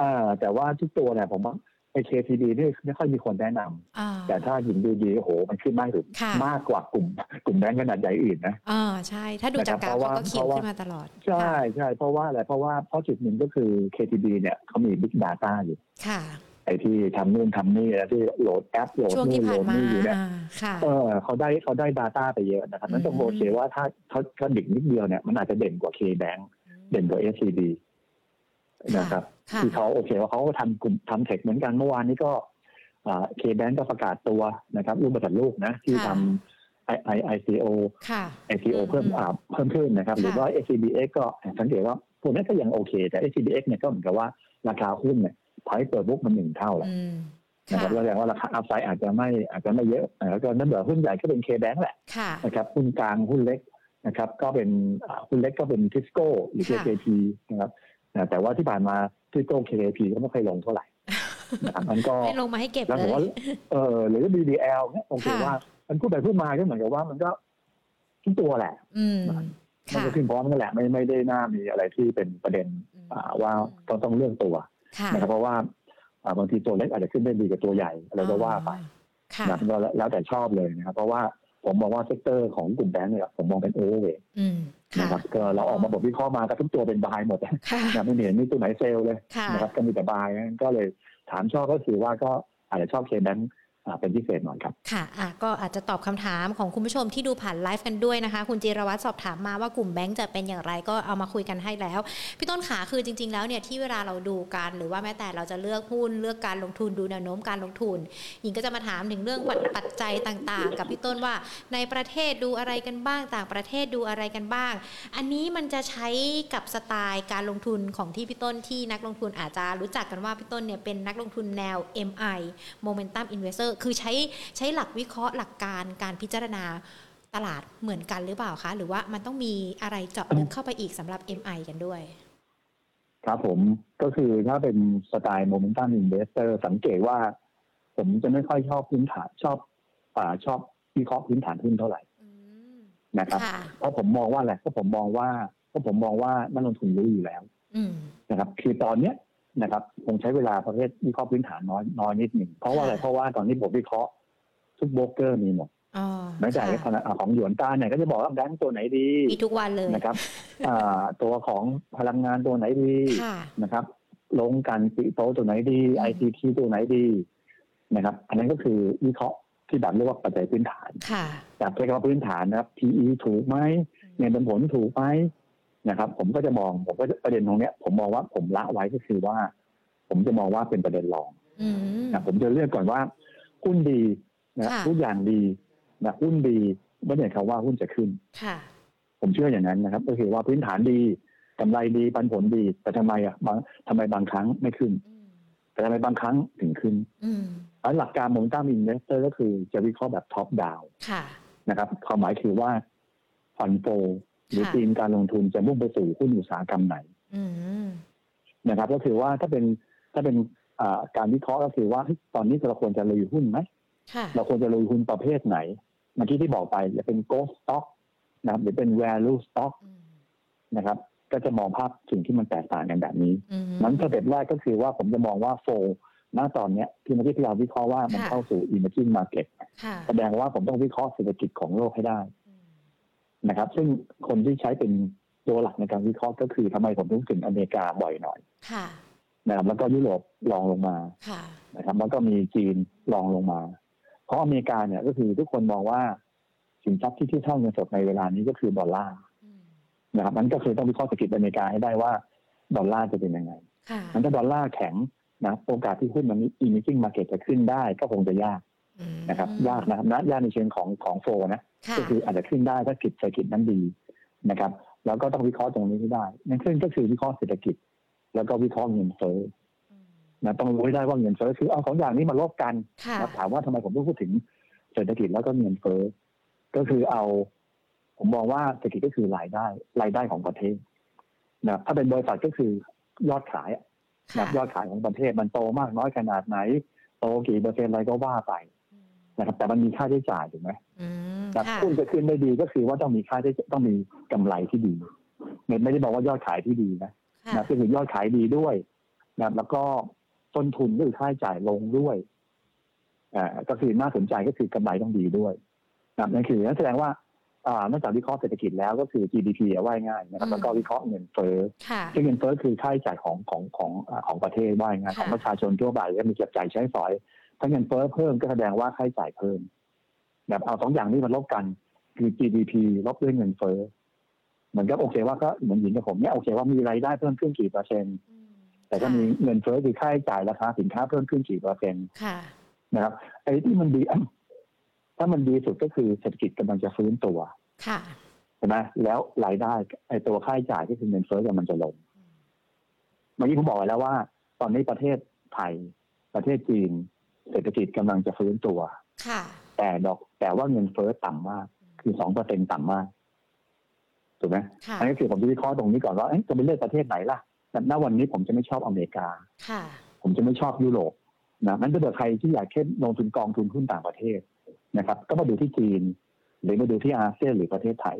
อ่าแต่ว่าทุกตัวเนี่ยผมว่า ไอ KTB นี่ไม่ค่อยมีคนแนะนำอ่าแต่ถ้าหญิงดูดีโอ้โห มันขึ้นมากถึงค่ะมากกว่ากลุ่มกลุ่มแบงก์ขนาดใหญ่อื่นนะอ่าใช่ ถ้าดูจากกราฟนะครับเขาก็คิวเพราะว่าขึ้นมาตลอด ใช่ใช่เพราะว่าอะไรเพราะว่าเพราะจุดหนึ่งก็คือ KTB เนี่ยเขามี Big Data อยู่ ค่ะไออ้ที่ทำนู่นทำนี่แล้วที่โหลดแอปโหลดช่วงนู่ที่นโหลผ่านมาดนี่อยู่เนี่ยอ่าค่ะเออเขาได้เขาได้ Data ไปเยอะนะครับนั้นต้องอืมโอเคว่าถ้าเขาเขาดิ่งนิดเดียวเนี่ยมันอาจจะเด่นกว่า K-Bank เด่นกว่า SCB นะครับค่ะที่เขาโอเคว่าเขาก็ทำกลุ่มทำเทคเหมือนกันเมื่อวานนี้ก็เคแบงก็ประกาศตัวนะครับรูปบริษัทลูกนะที่ทำ I I ICO ค่ะ ICO เพิ่มอืมอ่าเพิ่มขึ้นนะครับ หรือว่า SCBX ก็สังเกตว่าพวกนี้ก็ยังโอเค แต่ SCBX เนี่ยก็เหมือนกับว่าราคาหุ้นเนี่ยพอยเปิดบุ๊กมันหนึ่งเท่าแล้วอืมนะครับค่ะแสดงว่าราคาอัพไซด์อาจจะไม่อาจจะไม่เยอะอ่าแล้วก็นั่นเดี๋ยวหุ้นใหญ่ก็เป็น K-Bank แหละค่ะนะครับหุ้นกลางหุ้นเล็กนะครับ ก็เป็นอ่าหุ้นเล็กก็เป็นทิสโก้หรือค่ะ KKP นะครับ นะแต่ว่าที่ผ่านมาทิสโก้ KKP ก็ไม่ค่อยลงเท่าไหร่นะครับมันก็ไม่ลงมาให้เก็บแล้วเลผมว่ายเออหรือ BBL เนี่ยโอเคค่ะว่ามันพูดไปพูดมาก็เหมือนกับว่ามันก็ทุกตัวแหละอืมมันค่ะก็ขึ้นพร้อมกันแหละไม่ไม่ได้น่ามีอะไรที่เป็นประเด็นอืมอ่าว่าต้องต้องเลือกตัวค่ะนะครับเพราะว่าอ่าบางทีตัวเล็กอาจจะขึ้นได้ดีกว่าตัวใหญ่อะไรก็ว่าไปค่ะนะครับก็แล้วแต่ชอบเลยนะครับเพราะว่าผมมองว่า sector ของกลุ่มแบงก์เนี่ยผมมองเป็น overweight อืมค่ะ นะครับก็เราออกมาบทวิเคราะห์มาก็ทุกตัวเป็น buy หมดนะค่ะไม่เห็นมีตัวไหนเซลล์เลยค่ะนะครับก็มีแต่บายนะก็เลยถามชอบก็คือว่าก็อาจจะชอบเคแบงก์ เป็นพิเศษหน่อยครับค่ะอะก็อาจจะตอบคำถามของคุณผู้ชมที่ดูผ่านไลฟ์กันด้วยนะคะ คุณจิรวัตรสอบถามมาว่ากลุ่มแบงก์จะเป็นอย่างไรก็เอามาคุยกันให้แล้ว พี่ต้นขาคือจริง ๆ แล้วเนี่ยที่เวลาเราดูกัน หรือว่าแม้แต่เราจะเลือกหุ้นเลือกการลงทุนดูแนวโน้มการลงทุน หญิงก็จะมาถามถึงเรื่องปัจจัยต่าง ๆ กับพี่ต้นว่าในประเทศดูอะไรกันบ้างต่างประเทศดูอะไรกันบ้าง อันนี้มันจะใช้กับสไตล์การลงทุนของที่พี่ต้นที่นักลงทุนอาจจะรู้จักกันว่าพี่ต้นเนี่ยเป็นนักลงทุนแนว MI Momentum Investor คือใช้ใช้หลักวิเคราะห์หลักการการพิจารณาตลาดเหมือนกันหรือเปล่าคะ หรือว่ามันต้องมีอะไรเจาะลึกเข้าไปอีกสำหรับ MI กันด้วย ครับผมก็คือถ้าเป็นสไตล์ momentum investor สังเกตว่า ผมจะไม่ค่อยชอบพื้นฐานชอบอ่าชอบวิเคราะห์พื้นฐานหุ้นเท่าไหร่อืมนะครับค่ะเพราะผมมองว่าอะไรเพราะผมมองว่าเพราะผมมองว่านักลงทุนรู้อยู่แล้วอืมนะครับ คือตอนเนี้ย นะครับคงใช้เวลาประเภทวิเคราะห์พื้นฐานน้อยน้อยนิดหนึ่งเพราะว่าอะไรค่ะเพราะว่าตอนนี้บทวิเคราะห์ทุกโบรกเกอร์มีหมดอ๋อแม้แต่ค่ะขณะของหยวนต้านเนี่ยก็จะบอกว่าแบงก์ตัวไหนดีมีทุกวันเลยนะครับอ่าตัวของพลังงานตัวไหนดีค่ะนะครับลงกันปิโตตัวไหนดีอืม ICT ตัวไหนดีนะครับ อันนั้นก็คือวิเคราะห์ที่แบบเรียกว่าปัจจัยพื้นฐานค่ะจากใช้คำว่าพื้นฐานนะครับ PE ถูกไหมเงินปันผลถูกไหม นะครับ ผมก็จะมองผมก็จะประเด็นตรงเนี้ย ผมมองว่าผมละไว้ก็คือว่า ผมจะมองว่าเป็นประเด็นรองอืมนะผมจะเลือกก่อนว่าหุ้นดีนะค่ะทุกอย่างดีนะหุ้นดีไม่ได้คำว่าหุ้นจะขึ้นค่ะ ผมเชื่ออย่างนั้นนะครับ ก็คือว่าพื้นฐานดีกำไรดีปันผลดี แต่ทำไมอะบางทำไมบางครั้งไม่ขึ้นอืมแต่ทำไมบางครั้งถึงขึ้นอืมอันหลักการ momentum investor ก็คือจะวิเคราะห์แบบ top down ค่ะนะครับความหมายคือว่า fund flow หรือค่ะทีมการลงทุนจะมุ่งไปสู่หุ้นอุตสาหกรรมไหนอืมนะครับ ก็คือว่าถ้าเป็นถ้าเป็นอ่าการวิเคราะห์ก็คือว่าเฮ้ยตอนนี้เราควรจะลุยหุ้นไหมค่ะเราควรจะลุยหุ้นประเภทไหนเมื่อกี้ที่บอกไปจะเป็น growth stock นะครับหรือเป็น value stock อืมนะครับ ก็จะมองภาพสิ่งที่มันแตกต่างกันแบบนี้อืมนั้นสเต็ปแรกก็คือว่าผมจะมองว่าโฟณตอนเนี้ยที่เมื่อกี้ที่เราวิเคราะห์ว่ามันค่ะเข้าสู่ emerging market ค่ะแสดงว่าผมต้องวิเคราะห์เศรษฐกิจของโลกให้ได้อืม นะครับ ซึ่งคนที่ใช้เป็นตัวหลักในการวิเคราะห์ก็คือทำไมผมถึงถึงอเมริกาบ่อยหน่อยค่ะนะครับแล้วก็ยุโรปรองลงมาค่ะนะครับ แล้วก็มีจีนรองลงมา เพราะอเมริกาเนี่ยก็คือทุกคนมองว่าสินทรัพย์ที่ที่เท่าเงินสดในเวลานี้ก็คือดอลลาร์อืมนะครับนั้นก็คือต้องวิเคราะห์เศรษฐกิจอเมริกาให้ได้ว่าดอลลาร์จะเป็นยังไงค่ะนั้นถ้าดอลลาร์แข็งนะโอกาสที่หุ้นมันมี emerging market จะขึ้นได้ก็คงจะยากอืม นะครับยากนะครับนะยากในเชิงของของโฟนะค่ะก็คืออาจจะขึ้นได้ถ้ากิจเศรษฐกิจนั้นดีนะครับ แล้วก็ต้องวิเคราะห์ตรงนี้ให้ได้นั่นขึ้นก็คือวิเคราะห์เศรษฐกิจ แล้วก็วิเคราะห์เงินเฟ้ออืมนะต้องรู้ให้ได้ว่าเงินเฟ้อคือเอาสองอย่างนี้มาลบกันค่ะนะถามว่าทำไมผมต้องพูดถึงเศรษฐกิจแล้วก็เงินเฟ้อก็คือเอา ผมมองว่าเศรษฐกิจก็คือรายได้รายได้ของประเทศนะถ้าเป็นบริษัทก็คือยอดขายอะค่ะนะยอดขายของประเทศมันโตมากน้อยขนาดไหน โตกี่เปอร์เซ็นต์อะไรก็ว่าไปอืม นะครับ แต่มันมีค่าใช้จ่ายถูกไหมอืมนะค่ะหุ้นจะขึ้นได้ดีก็คือว่าต้องมีค่าใช้ต้องมีกำไรที่ดีไม่ไม่ได้บอกว่ายอดขายที่ดีนะค่ะนะก็คือยอดขายดีด้วยนะแล้วก็ต้นทุนก็คือค่าใช้จ่ายลงด้วยอ่าก็คือน่าสนใจก็คือกำไรต้องดีด้วยนะนั่นคือนั่นแสดงว่าอ่านอกจากวิเคราะห์เศรษฐกิจแล้วก็คือ GDP อะว่าง่ายนะครับอืมแล้วก็วิเคราะห์เงินเฟ้อค่ะซึ่งเงินเฟ้อคือค่าใช้จ่ายของของของอ่าของประเทศว่าง่ายค่ะของประชาชนทั่วไปก็มีเก็บจ่ายใช้สอย ถ้าเงินเฟ้อเพิ่มก็แสดงว่าค่าใช้จ่ายเพิ่มแบบเอาสองอย่างนี้มาลบกัน คือ GDP ลบด้วยเงินเฟ้อเหมือนกับโอเคว่าก็เหมือนหญิงกับผมเนี่ยโอเคว่ามีรายได้เพิ่มขึ้นกี่เปอร์เซ็นต์อืมแต่ก็มีเงินเฟ้อคือค่าใช้จ่ายราคาสินค้าเพิ่มขึ้นกี่เปอร์เซ็นต์ค่ะนะครับไอ้ที่มันดีถ้ามันดีสุดก็คือเศรษฐกิจกำลังจะฟื้นตัวค่ะใช่ไหมแล้วรายได้ไอ้ตัวค่าใช้จ่ายที่คือเงินเฟ้อกำลังจะลงเมื่อกี้ผมบอกไว้แล้วว่า ตอนนี้ประเทศไทยประเทศจีน เศรษฐกิจกำลังจะฟื้นตัว ค่ะ แต่ดอกแต่ว่าเงินเฟ้อต่ำมาก คือสองเปอร์เซ็นต่ำมากถูกไหมค่ะอันนี้คือผมจะวิเคราะห์ตรงนี้ก่อนว่าเอ๊ะจะไปเลือกประเทศไหนล่ะแต่ณวันนี้ผมจะไม่ชอบอเมริกา ค่ะ ผมจะไม่ชอบยุโรปนะนั้นถ้าเกิดใครที่อยากเข้มลงทุนกองทุนหุ้นต่างประเทศนะครับ ก็มาดูที่จีน หรือมาดูที่อาเซียนหรือประเทศไทย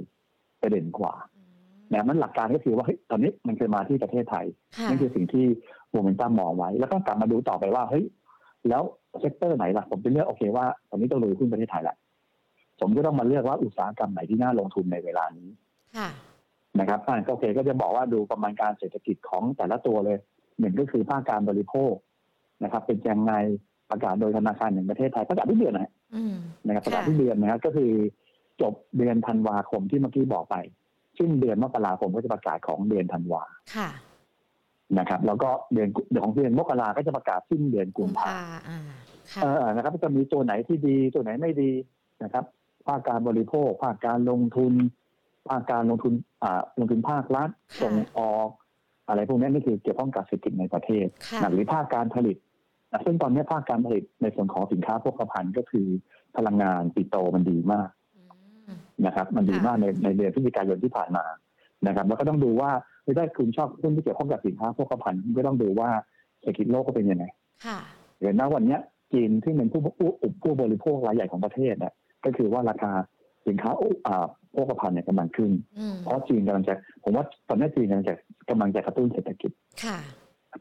จะเด่นกว่านะมันหลักการก็คือว่าเฮ้ยตอนนี้มันเคยมาที่ประเทศไทยค่ะนั่นคือสิ่งที่โมเมนตัมมองไว้ แล้วก็กลับมาดูต่อไปว่าเฮ้ย แล้วเซกเตอร์ไหนล่ะ ผมจะเลือกโอเคว่าตอนนี้ต้องดูหุ้นประเทศไทยแหละผมก็ต้องมาเลือกว่าอุตสาหกรรมไหนที่น่าลงทุนในเวลานี้ค่ะนะครับอ่าก็โอเคก็จะบอกว่าดูประมาณการเศรษฐกิจของแต่ละตัวเลยหนึ่งก็คือภาคการบริโภคนะครับ เป็นยังไงประกาศโดยธนาคารแห่งประเทศไทยประกาศทุกเดือนนะฮะอืมนะครับประกาศค่ะทุกเดือนนะครับก็คือจบเดือนธันวาคมที่เมื่อกี้บอกไป ซึ่งเดือนมกราคมก็จะประกาศของเดือนธันวาค่ะ นะครับ แล้วก็เดือนเดือนของเดือนมกราก็จะประกาศสิ้นเดือนกุกุมมภาภาอ่าค่ะเออนะครับจะมีตัวไหนที่ดีตัวไหนไม่ดีนะครับภาคการบริโภค ภาคการลงทุน ภาคการลงทุนอ่าลงทุนภาครัฐค่ะส่งออก อะไรพวกนี้นี่คือเกี่ยวข้องกับเศรษฐกิจในประเทศค่ะนะหรือภาคการผลิตนะซึ่งตอนนี้ภาคการผลิตในส่วนของสินค้าโภคภัณฑ์ก็คือพลังงานปิโตรมันดีมากอืมนะครับ มันดีค่ะมากในในเดือนพฤศจิกายนที่ผ่านมานะครับ แล้วก็ต้องดูว่า ถ้าคุณชอบหุ้นที่เกี่ยวข้องกับสินค้าโภคภัณฑ์คุณก็ต้องดูว่าเศรษฐกิจโลกก็เป็นยังไงค่ะเห็นนะวันเนี้ยจีนที่เป็นผู้ผู้ผู้ผู้บริโภครายใหญ่ของประเทศเนี่ยก็คือว่าราคาสินค้าอุอ่าโภคภัณฑ์เนี่ยกำลังขึ้นอืมเพราะจีนกำลังจะผมว่าตอนนี้จีนกำลังจะกำลังจะกระตุ้นเศรษฐกิจค่ะ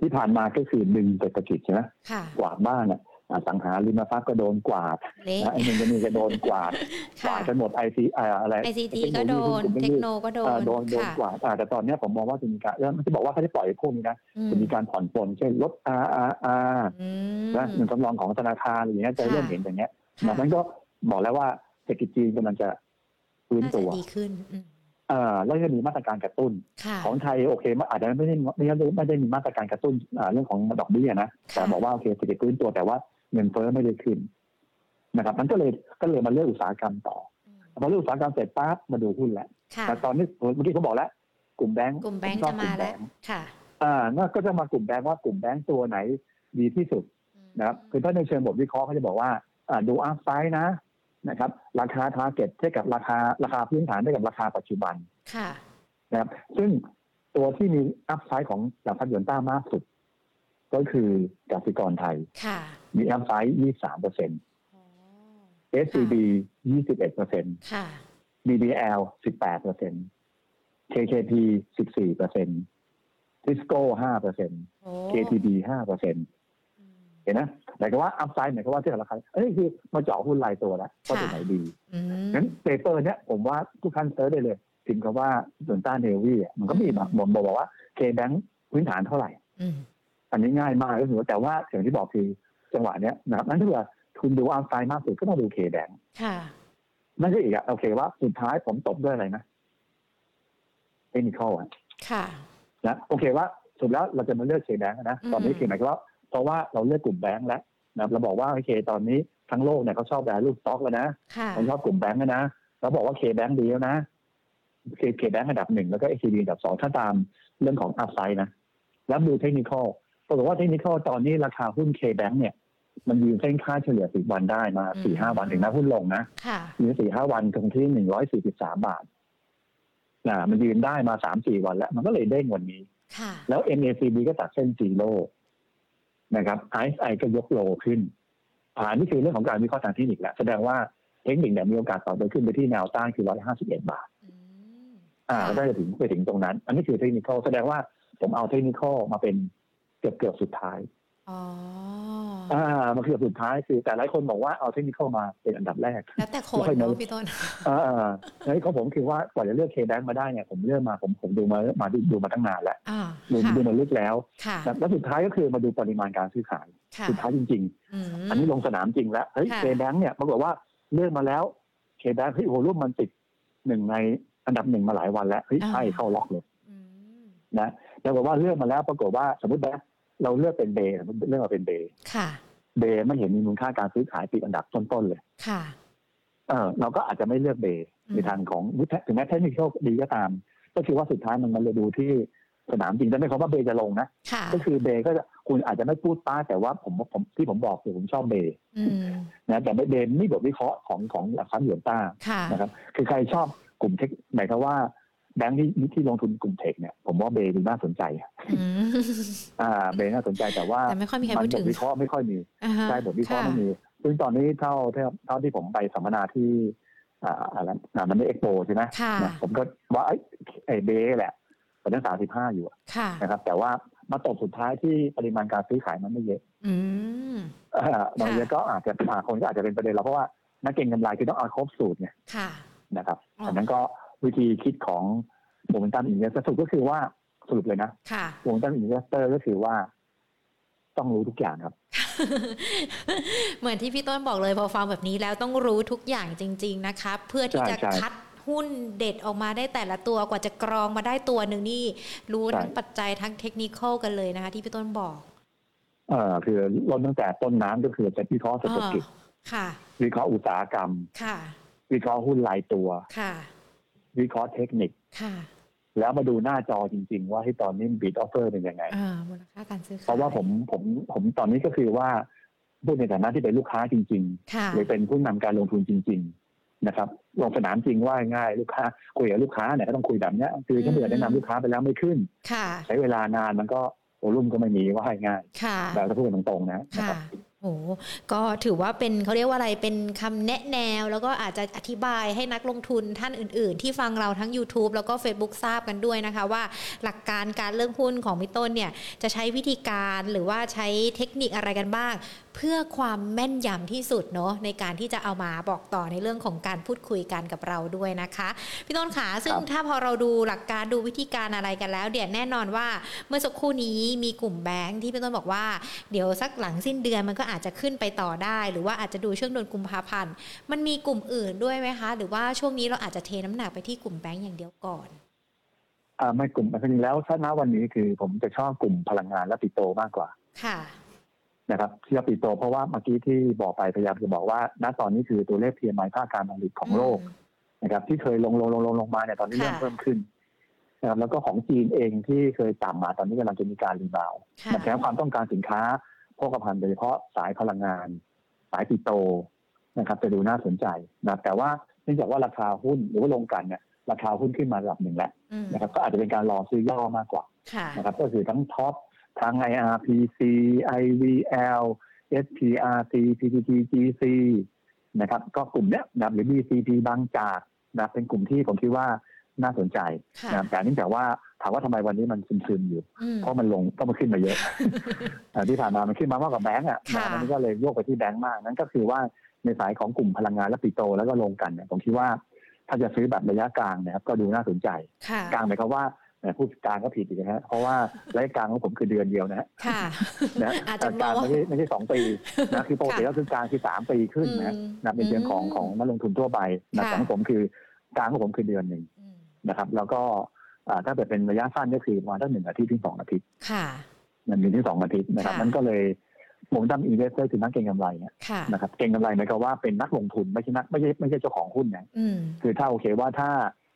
ที่ผ่านมาก็คือดึงเศรษฐกิจใช่ไหมค่ะกวาดบ้านอะอ สังหาริมทรัพย์ก็โดนกวาดเละนะไอ้เงินก็นี่ก็โดนกวาดกค่ะวาดกันหมดไอซีอะไรไอซีทีก็โดนเทคโนก็โดเอ่นอโดนโดนค่ะกวาดอ่าแต่ตอนเนี้ยผมมองว่าจะมีการแล้วมันจะบอกว่าเขาจะปล่อยพวกนี้นะอืมจะมีการผ่อนปลนเช่นลด RRR อืมนะเงินสำรองของธนาคารอะไรอย่างเงี้ยจะเริ่มเห็นอย่างเงี้ยค่ะดังนั้นก็บอกแล้วว่าเศรษฐกิจจีนกำลังจะฟื้นน่าตัจะวดีขึ้นอืมเอ่อแล้วก็มีมาตรการกระตุ้นค่ะของไทยโอเคมันอาจจะไม่ได้ไม่ได้ไม่ได้มีมาตรการกระตุ้นอ่าเรื่องของดอกเบี้ยนะแต่บอกว่าโอเคเศรษฐกิจฟื้นตัวแต่ว่า เงินเฟ้อไม่ได้ขึ้นนะครับ มันก็เลยก็เลยมาเลือกอุตสาหกรรมต่ออืมพอเลือกอุตสาหกรรมเสร็จปั๊บมาดูหุ้นแหละค่ะแต่ตอนนี้เมื่อกี้เขาบอกแล้ว กลุ่มแบงก์กลุ่มแบงผก์ผมชอบกลุ่มแบงก์แล้วค่ะอ่าน่าก็จะมากลุ่มแบงก์ว่ากลุ่มแบงก์ตัวไหนดีที่สุดนะครับคือถ้าในเชิงบทวิเคราะห์เขาจะบอกว่าอ่าดู upside นะนะครับ ราคา target เทียบกับราคาราคาพื้นฐานเทียบกับราคาปัจจุบันค่ะนะครับ ซึ่งตัวที่มี upside ของจากหยวนต้ามากสุด ก็คือกสิกรไทยค่ะมี upside 23เปอร์เซ็นต์อ๋อ SCB 21เปอร์เซ็นต์ค่ะ BBL 18เปอร์เซ็นต์ KKP 14เปอร์เซ็นต์ ทิสโก้ 5เปอร์เซ็นต์โอ้ KTB 5เปอร์เซ็นต์อืมเห็นนะหมายความว่า upside หมายความว่าที่ราคาเอ้ยคือมาเจาะหุ้นรายตัวแล้วว่าตัวไหนดีอืมงั้น paper เนี้ยผมว่าทุกท่าน search ได้เลยพิมพ์คำว่าส่วนต้านเนวี่มันก็มีแบบบอกบอกว่าเคแบงค์พื้นฐานเท่าไหร่ อืมอันนี้ง่ายมากก็คือว่าแต่ว่าอย่างที่บอกคือจังหวะเนี้ยนะครับนั่นถ้าเกิดคุณดู upside มากสุดก็ต้องดูเคแบงค์ค่ะนั่นก็อีกอะโอเคว่าสุดท้ายผมตบด้วยอะไรนะ technical อะค่ะนะโอเคว่าสุดแล้วเราจะมาเลือกเคแบงค์นะอืมตอนนี้คือหมายความว่าเพราะว่าเราเลือกกลุ่มแบงค์แล้วนะเราบอกว่าโอเคตอนนี้ทั้งโลกเนี่ยเขาชอบ value stock แล้วนะค่ะเขาชอบกลุ่มแบงค์แล้วนะเราบอกว่าเคแบงค์ดีแล้วนะเคเคแบงค์อันดับหนึ่งแล้วก็เอ b ดีอันดับสองถ้าตามเรื่องของ upside นะแล้วดู technical ปรากฏว่า technical ตอนนี้ราคาหุ้นเคแบงค์เนี่ย มันยืนเส้นค่าเฉลี่ยสิบวันได้มาอืมสี่ห้าวันถึงแม้หุ้นลงนะค่ะยืนสี่ห้าวันตรงที่หนึ่งร้อยสี่สิบสามบาทนะมันยืนได้มาสามสี่วันแล้ว มันก็เลยเด้งวันนี้ค่ะแล้ว MACD ก็ตัดเส้นซีโร่นะครับ RSI ก็ยกโลขึ้น อ่านี่คือเรื่องของการวิเคราะห์ทางเทคนิคแหละแสดงว่าเทคนิคเนี่ยมีโอกาสต่อไปขึ้นไปที่แนวต้านคือ151บาทอืมอ่าค่ะก็ได้ถึงไปถึงตรงนั้น อันนี้คือเทคนิคแสดงว่าผมเอาเทคนิคมาเป็น เกือบเกือบๆสุดท้ายอ๋ออ่ามันคือสุดท้ายคือแต่หลายคนบอกว่าเอาเทคนิคเข้ามาเป็นอันดับแรก แล้วแต่คนเนาะพี่ต้นอ่าในของผมคือว่ากว่าจะเลือกเคแบงมาได้เนี่ยผมเลือกมาผมผมดูมามาดูดูมาตั้งนานแล้วอ่าดูค่ะดูมาลึกแล้วค่ะแล้วสุดท้ายก็คือมาดูปริมาณการซื้อขายค่ะสุดท้ายจริงอืมๆอันนี้ลงสนามจริงแล้วเฮ้ยค่ะเคแบงเนี่ยปรากฏว่าเลือกมาแล้วเคแบงเฮ้ยโหรูปมันติดหนึ่งในอันดับหนึ่งมาหลายวันแล้วเฮ้ยใช่เข้าล็อกเลยอืมนะแล้วบอกว่าเลือกมาแล้วปรากฏว่าสมมตินะ เราเลือกเป็นเบย์สมมติเลือกมาเป็นเบย์ค่ะเบย์ไม่เห็นมีมูลค่าการซื้อขายติดอันดับต้นๆเลยค่ะเออเราก็อาจจะไม่เลือกเบย์อืมในทางของถึงแม้เทคนิคดีก็ตาม ก็คือว่าสุดท้ายมันมันเลยดูที่สนามจริงแต่ไม่ใช่ว่าเบย์จะลงนะค่ะก็คือเบย์ก็จะคุณอาจจะไม่พูดป้าแต่ว่าผมผมที่ผมบอกคือผมชอบเบย์อืมนะแต่เบย์นี่บทวิเคราะห์ของของหลักทรัพย์หยวนต้าค่ะนะครับ คือใครชอบกลุ่มเทคหมายความว่า แบงค์ที่ที่ลงทุนกลุ่มเทคเนี่ยผมว่าเบย์ดูน่าสนใจอืมอ่าเบย์น่าสนใจแต่ว่าแต่ไม่ค่อยมีใครมัพูดบถึทงวิเคราะห์ไม่ค่อยมีอ่าฮะใช่บทวิเคราะห์ค่ะไม่มีซึ่งตอนนี้เท่าเท่าเท่าที่ผมไปสัมมนาที่อ่าอะไรอ่า Money Expo ใช่ไหมค่ะนะผมก็ว่าไอ้ไอ้ BAY แหละตอนนั้นสามสิบห้าอยู่อะค่ะนะครับ แต่ว่ามาตกสุดท้ายที่ปริมาณการซื้อขายมันไม่เยอะอืมอ่าบางทีก็อาจจะอ่าคนก็อาจจะเป็นประเด็นเราเพราะว่านักเก็งกำไรคือต้องเอาครบสูตรไงค่ะนะครับอ๋ออัอันนั้นก็ วิธีคิดของ momentum investor สรุปก็คือว่าสรุปเลยนะค่ะ momentum investor ก็คือว่า ต้องรู้ทุกอย่างครับ เหมือนที่พี่ต้นบอกเลยพอฟังแบบนี้แล้วต้องรู้ทุกอย่างจริง ๆ นะคะ เพื่อที่จะใช่ใช่คัดหุ้นเด็ดออกมาได้แต่ละตัวกว่าจะกรองมาได้ตัวหนึ่งนี่ รู้ทั้งใช่ปัจจัยทั้งเทคนิคกันเลยนะคะ ที่พี่ต้นบอก เอ่อคือลดตั้งแต่ต้นน้ำก็คือจะวิเคราะห์เศรษฐกิจอ๋อค่ะวิเคราะห์อุตสาหกรรมค่ะวิเคราะห์หุ้นรายตัวค่ะ วิเคราะห์เทคนิคค่ะแล้วมาดูหน้าจอจริง ๆ ว่าที่ตอนนี้บีดออฟเฟอร์เป็นยังไงอ่ามูลค่าการซื้อขายเพราะว่าผมผมผมตอนนี้ก็คือว่าพูดในฐานะที่เป็นลูกค้าจริงค่ะๆหรือเป็นผู้นำการลงทุนจริง ๆ นะครับ ลงสนามจริงว่าง่ายลูกค้าคุยกับลูกค้าเนี่ยก็ต้องคุยแบบเนี้ยคือถ้าเบื่อแนะนำลูกค้าไปแล้วไม่ขึ้นค่ะใช้เวลานานมันก็โอรุ่มก็ไม่มีว่าง่ายค่ะแบบถ้าพูดกันตรงๆนะนะค่ะครับ โอ้ก็ถือว่าเป็นเขาเรียกว่าอะไรเป็นคำแนะแนว แล้วก็อาจจะอธิบายให้นักลงทุนท่านอื่น ๆ ที่ฟังเราทั้ง YouTube แล้วก็ Facebook ทราบกันด้วยนะคะ ว่าหลักการการเลือกหุ้นของพี่ต้นเนี่ยจะใช้วิธีการหรือว่าใช้เทคนิคอะไรกันบ้าง เพื่อความแม่นยำที่สุดเนาะในการที่จะเอามาบอกต่อในเรื่องของการพูดคุยกันกับเราด้วยนะคะ พี่ต้นขาซึ่งครับถ้าพอเราดูหลักการดูวิธีการอะไรกันแล้วเดี๋ยวแน่นอนว่าเมื่อสักครู่นี้มีกลุ่มแบงค์ที่พี่ต้นบอกว่าเดี๋ยวสักหลังสิ้นเดือนมันก็อาจจะขึ้นไปต่อได้ หรือว่าอาจจะดูช่วงเดือนกุมภาพันธ์มันมีกลุ่มอื่นด้วยไหมคะ หรือว่าช่วงนี้เราอาจจะเทน้ำหนักไปที่กลุ่มแบงค์อย่างเดียวก่อนอ่าไม่กลุ่มจริงๆแล้วถ้าณวันนี้คือผมจะชอบกลุ่มพลังงานและปิโตรมากกว่า ค่ะ นะครับที่ปิโตรเพราะว่าเมื่อกี้ที่บอกไปพยายามจะบอกว่า ณตอนนี้คือตัวเลข PMI ภาคการผลิตของโลกนะครับ ที่เคยลงลงลงลงลงมาเนี่ยตอนนี้เริ่มค่ะเพิ่มขึ้นนะครับแล้วก็ของจีนเองที่เคยต่ำมาตอนนี้กำลังจะมีการ rebound ค่ะนะแสดงความต้องการสินค้าโภคภัณฑ์โดยเฉพาะสายพลังงาน สายปิโตรนะครับ จะดูน่าสนใจนะครับแต่ว่าเนื่องจากว่าราคาหุ้นหรือว่าลงกลันเนี่ยราคาหุ้นขึ้นมาระดับหนึ่งแล้วอืมนะครับ ก็อาจจะเป็นการรอซื้อย่อมากกว่าค่ะนะครับ ก็คือทั้งท็อป ทั้ง IRPC IVL SPRC PTTGC นะครับก็กลุ่มเนี้ยนะครับหรือ BCP บางจากนะครับเป็นกลุ่มที่ผมคิดว่าน่าสนใจค่ะนะครับแต่เนื่องจากว่าถามว่าทำไมวันนี้มันซึมๆอยู่อืมเพราะมันลงก็มันขึ้นมาเยอะอ่าที่ผ่านมามันขึ้นมามากกว่าแบงก์อะค่ะนะมันก็เลยโยกไปที่แบงก์มากนั่นก็คือว่าในสายของกลุ่มพลังงานและปิโตรแล้วก็ลงกันเนี่ยผมคิดว่าถ้าจะซื้อแบบระยะกลางเนะครับก็ดูน่าสนใจค่ะกลางหมายความว่า แหมพูดกลางก็ผิดอีกนะฮะเพราะว่าระยะกลางของผมคือเดือนเดียวนะฮะค่ะนะอาจจะกลางมองไม่ใช่ไม่ใช่สองปีนะคือปกติค่ะแล้วคือกลางคือสามปีขึ้นนะอืมนะเป็นเดือนของอืมของนักลงทุนทั่วไปนะค่ะแต่ของผมคือกลางของผมคือเดือนหนึ่งอืมนะครับ แล้วก็อ่าถ้าเกิดเป็นระยะสั้นก็คือประมาณตั้งหนึ่งอาทิตย์ถึงสองอาทิตย์ค่ะมันมีที่สองอาทิตย์นะครับค่ะมันก็เลยmomentum investor คือนักเก็งกำไรเนี่ยค่ะนะครับเก็งกำไรหมายความว่าเป็นนักลงทุนไม่ใช่นักไม่ใช่ไม่ใช่เจ้าของหุ้นนะอืมคือถ้าโอเคว่าถ้า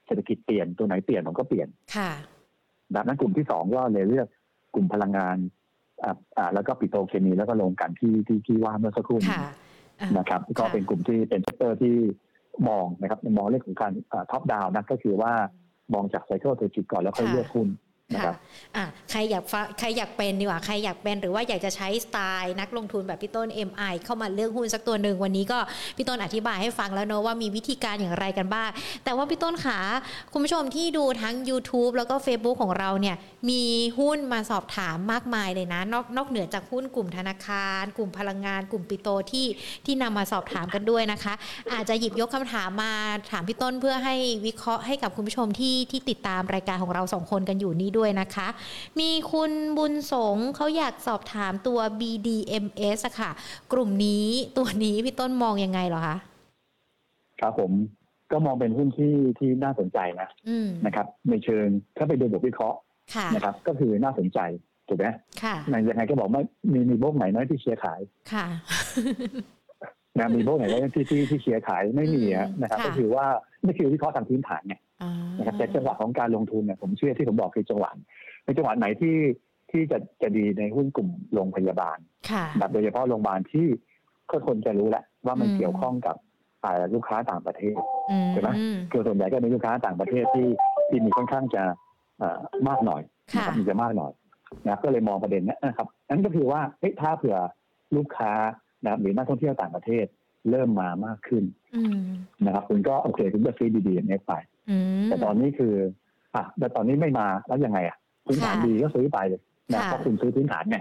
เศรษฐกิจเปลี่ยนตัวไหนเปลี่ยนผมก็เปลี่ยนค่ะ แบบนั้นกลุ่มที่สองก็เลยเลือกกลุ่มพลังงานอ่าอ่าแล้วก็ปิโตรเคมีแล้วก็ลงกันที่ที่ที่ว่าเมื่อสักครู่นี้ค่ะอะนะครับ ก็ค่ะเป็นกลุ่มที่เป็น sector ที่มองนะครับมองเรื่องของการ top down นะก็คือว่ามองจาก cycle เศรษฐกิจก่อนแล้วค่อยค่ะเลือกหุ้น นะครับอะใครอยากใครอยากเป็นดีกว่าใครอยากเป็นหรือว่าอยากจะใช้สไตล์นักลงทุนแบบพี่ต้น MI เข้ามาเลือกหุ้นสักตัวหนึ่งวันนี้ก็พี่ต้นอธิบายให้ฟังแล้วเนอะว่ามีวิธีการอย่างไรกันบ้าง แต่ว่าพี่ต้นขาคุณผู้ชมที่ดูทั้ง YouTube แล้วก็ Facebook ของเราเนี่ยมีหุ้นมาสอบถามมากมายเลยนะ นอกนอกเหนือจากหุ้นกลุ่มธนาคาร กลุ่มพลังงาน กลุ่มปิโตที่ที่นำมาสอบถามกันด้วยนะคะ อาจจะหยิบยกคำถามมาถามพี่ต้นเพื่อให้วิเคราะห์ให้กับคุณผู้ชมที่ที่ติดตามรายการของเราสองคนกันอยู่นี้ด้วยนะคะ มีคุณบุญสงเขาอยากสอบถามตัว BDMs อะค่ะ กลุ่มนี้ตัวนี้พี่ต้นมองยังไงเหรอคะ ครับผมก็มองเป็นหุ้นที่ที่น่าสนใจนะนะครับ ในเชิงถ้าไปดูบทวิเคราะห์นะครับ ก็คือน่าสนใจถูกไหมค่ะยังไงก็บอกว่ามีมีโบกไหนน้อยที่เชียร์ขายค่ะนะมีโบกไหนน้อยที่ที่ที่เชียร์ขายไม่มีนะครับ ก็คือว่าไม่คือวิเคราะห์ทางพื้นฐานเนี่ย นะครับแต่จังหวะของการลงทุนเนี่ยผมเชื่อที่ผมบอกคือจังหวะในจังหวะไหนที่ที่จะจะดีในหุ้นกลุ่มโรงพยาบาลแบบโดยเฉพาะโรงพยาบาลที่ก็คนจะรู้แหละว่ามันเกี่ยวข้องกับลูกค้าต่างประเทศใช่ไหมคือส่วนใหญ่ก็เป็นลูกค้าต่างประเทศที่ที่มีค่อนข้างจะมากหน่อยมีจะมากหน่อยนะก็เลยมองประเด็นนี้นะครับนั่นก็คือว่าถ้าเผื่อลูกค้านะหรือนักท่องเที่ยวต่างประเทศเริ่มมามากขึ้นนะครับคุณก็โอเคคุณก็ซื้อดีๆอย่างนี้ไป แต่ตอนนี้คือ อะแต่ตอนนี้ไม่มาแล้วยังไงอะพื้นฐานดีก็ซื้อไปนะเพราะคุณซื้อพื้นฐานไง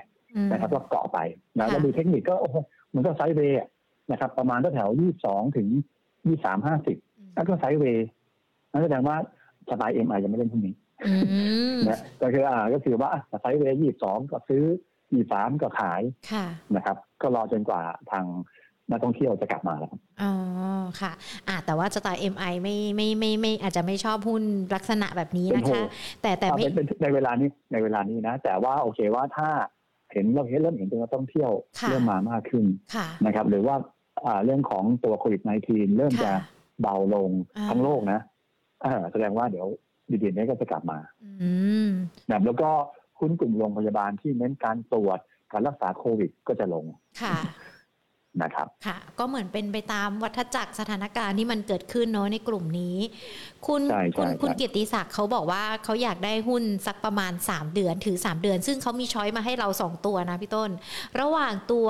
นะครับก็เกาะไปนะแล้วดูเทคนิคก็โอ้โหมันก็ไซด์เวย์นะครับ ประมาณแถวยี่สองถึงยี่สามห้าสิบแล้วก็ไซด์เวย์นั่นแสดงว่าสไตล์เอ็มไอยังไม่เล่นพวกนี้นะก็คืออ่าก็คือว่าไซด์เวย์ยี่สองก็ซื้อยี่สามก็ขายนะครับ ก็รอจนกว่าทาง นักท่องเที่ยวจะกลับมาแล้วครับอ๋อค่ะอ่าแต่ว่าสไตล์เอ็มไอไม่ไม่ไม่ไม่อาจจะไม่ชอบหุ้นลักษณะแบบนี้นะคะ แต่แต่ไม่ในเวลานี้ในเวลานี้นะ แต่ว่าโอเคว่าถ้าเห็นเราเห็นเริ่มเห็นตัวนักท่องเที่ยวเริ่มมามากขึ้นนะครับ หรือว่าเรื่องของตัวโควิด -19 เริ่มจะเบาลงทั้งโลกนะแสดงว่าเดี๋ยวดีดีนี้ก็จะกลับมานะแล้วก็หุ้นกลุ่มโรงพยาบาลที่เน้นการตรวจการรักษาโควิดก็จะลงค่ะ นะครับ ค่ะ ก็เหมือนเป็นไปตามวัฏจักรสถานการณ์ที่มันเกิดขึ้นเนาะในกลุ่มนี้ คุณคุณคุณเกียรติศักดิ์เขาบอกว่าเขาอยากได้หุ้นสักประมาณ 3 เดือนถือ 3 เดือน ซึ่งเขามีช้อยมาให้เรา 2 ตัวนะพี่ต้น ระหว่างตัว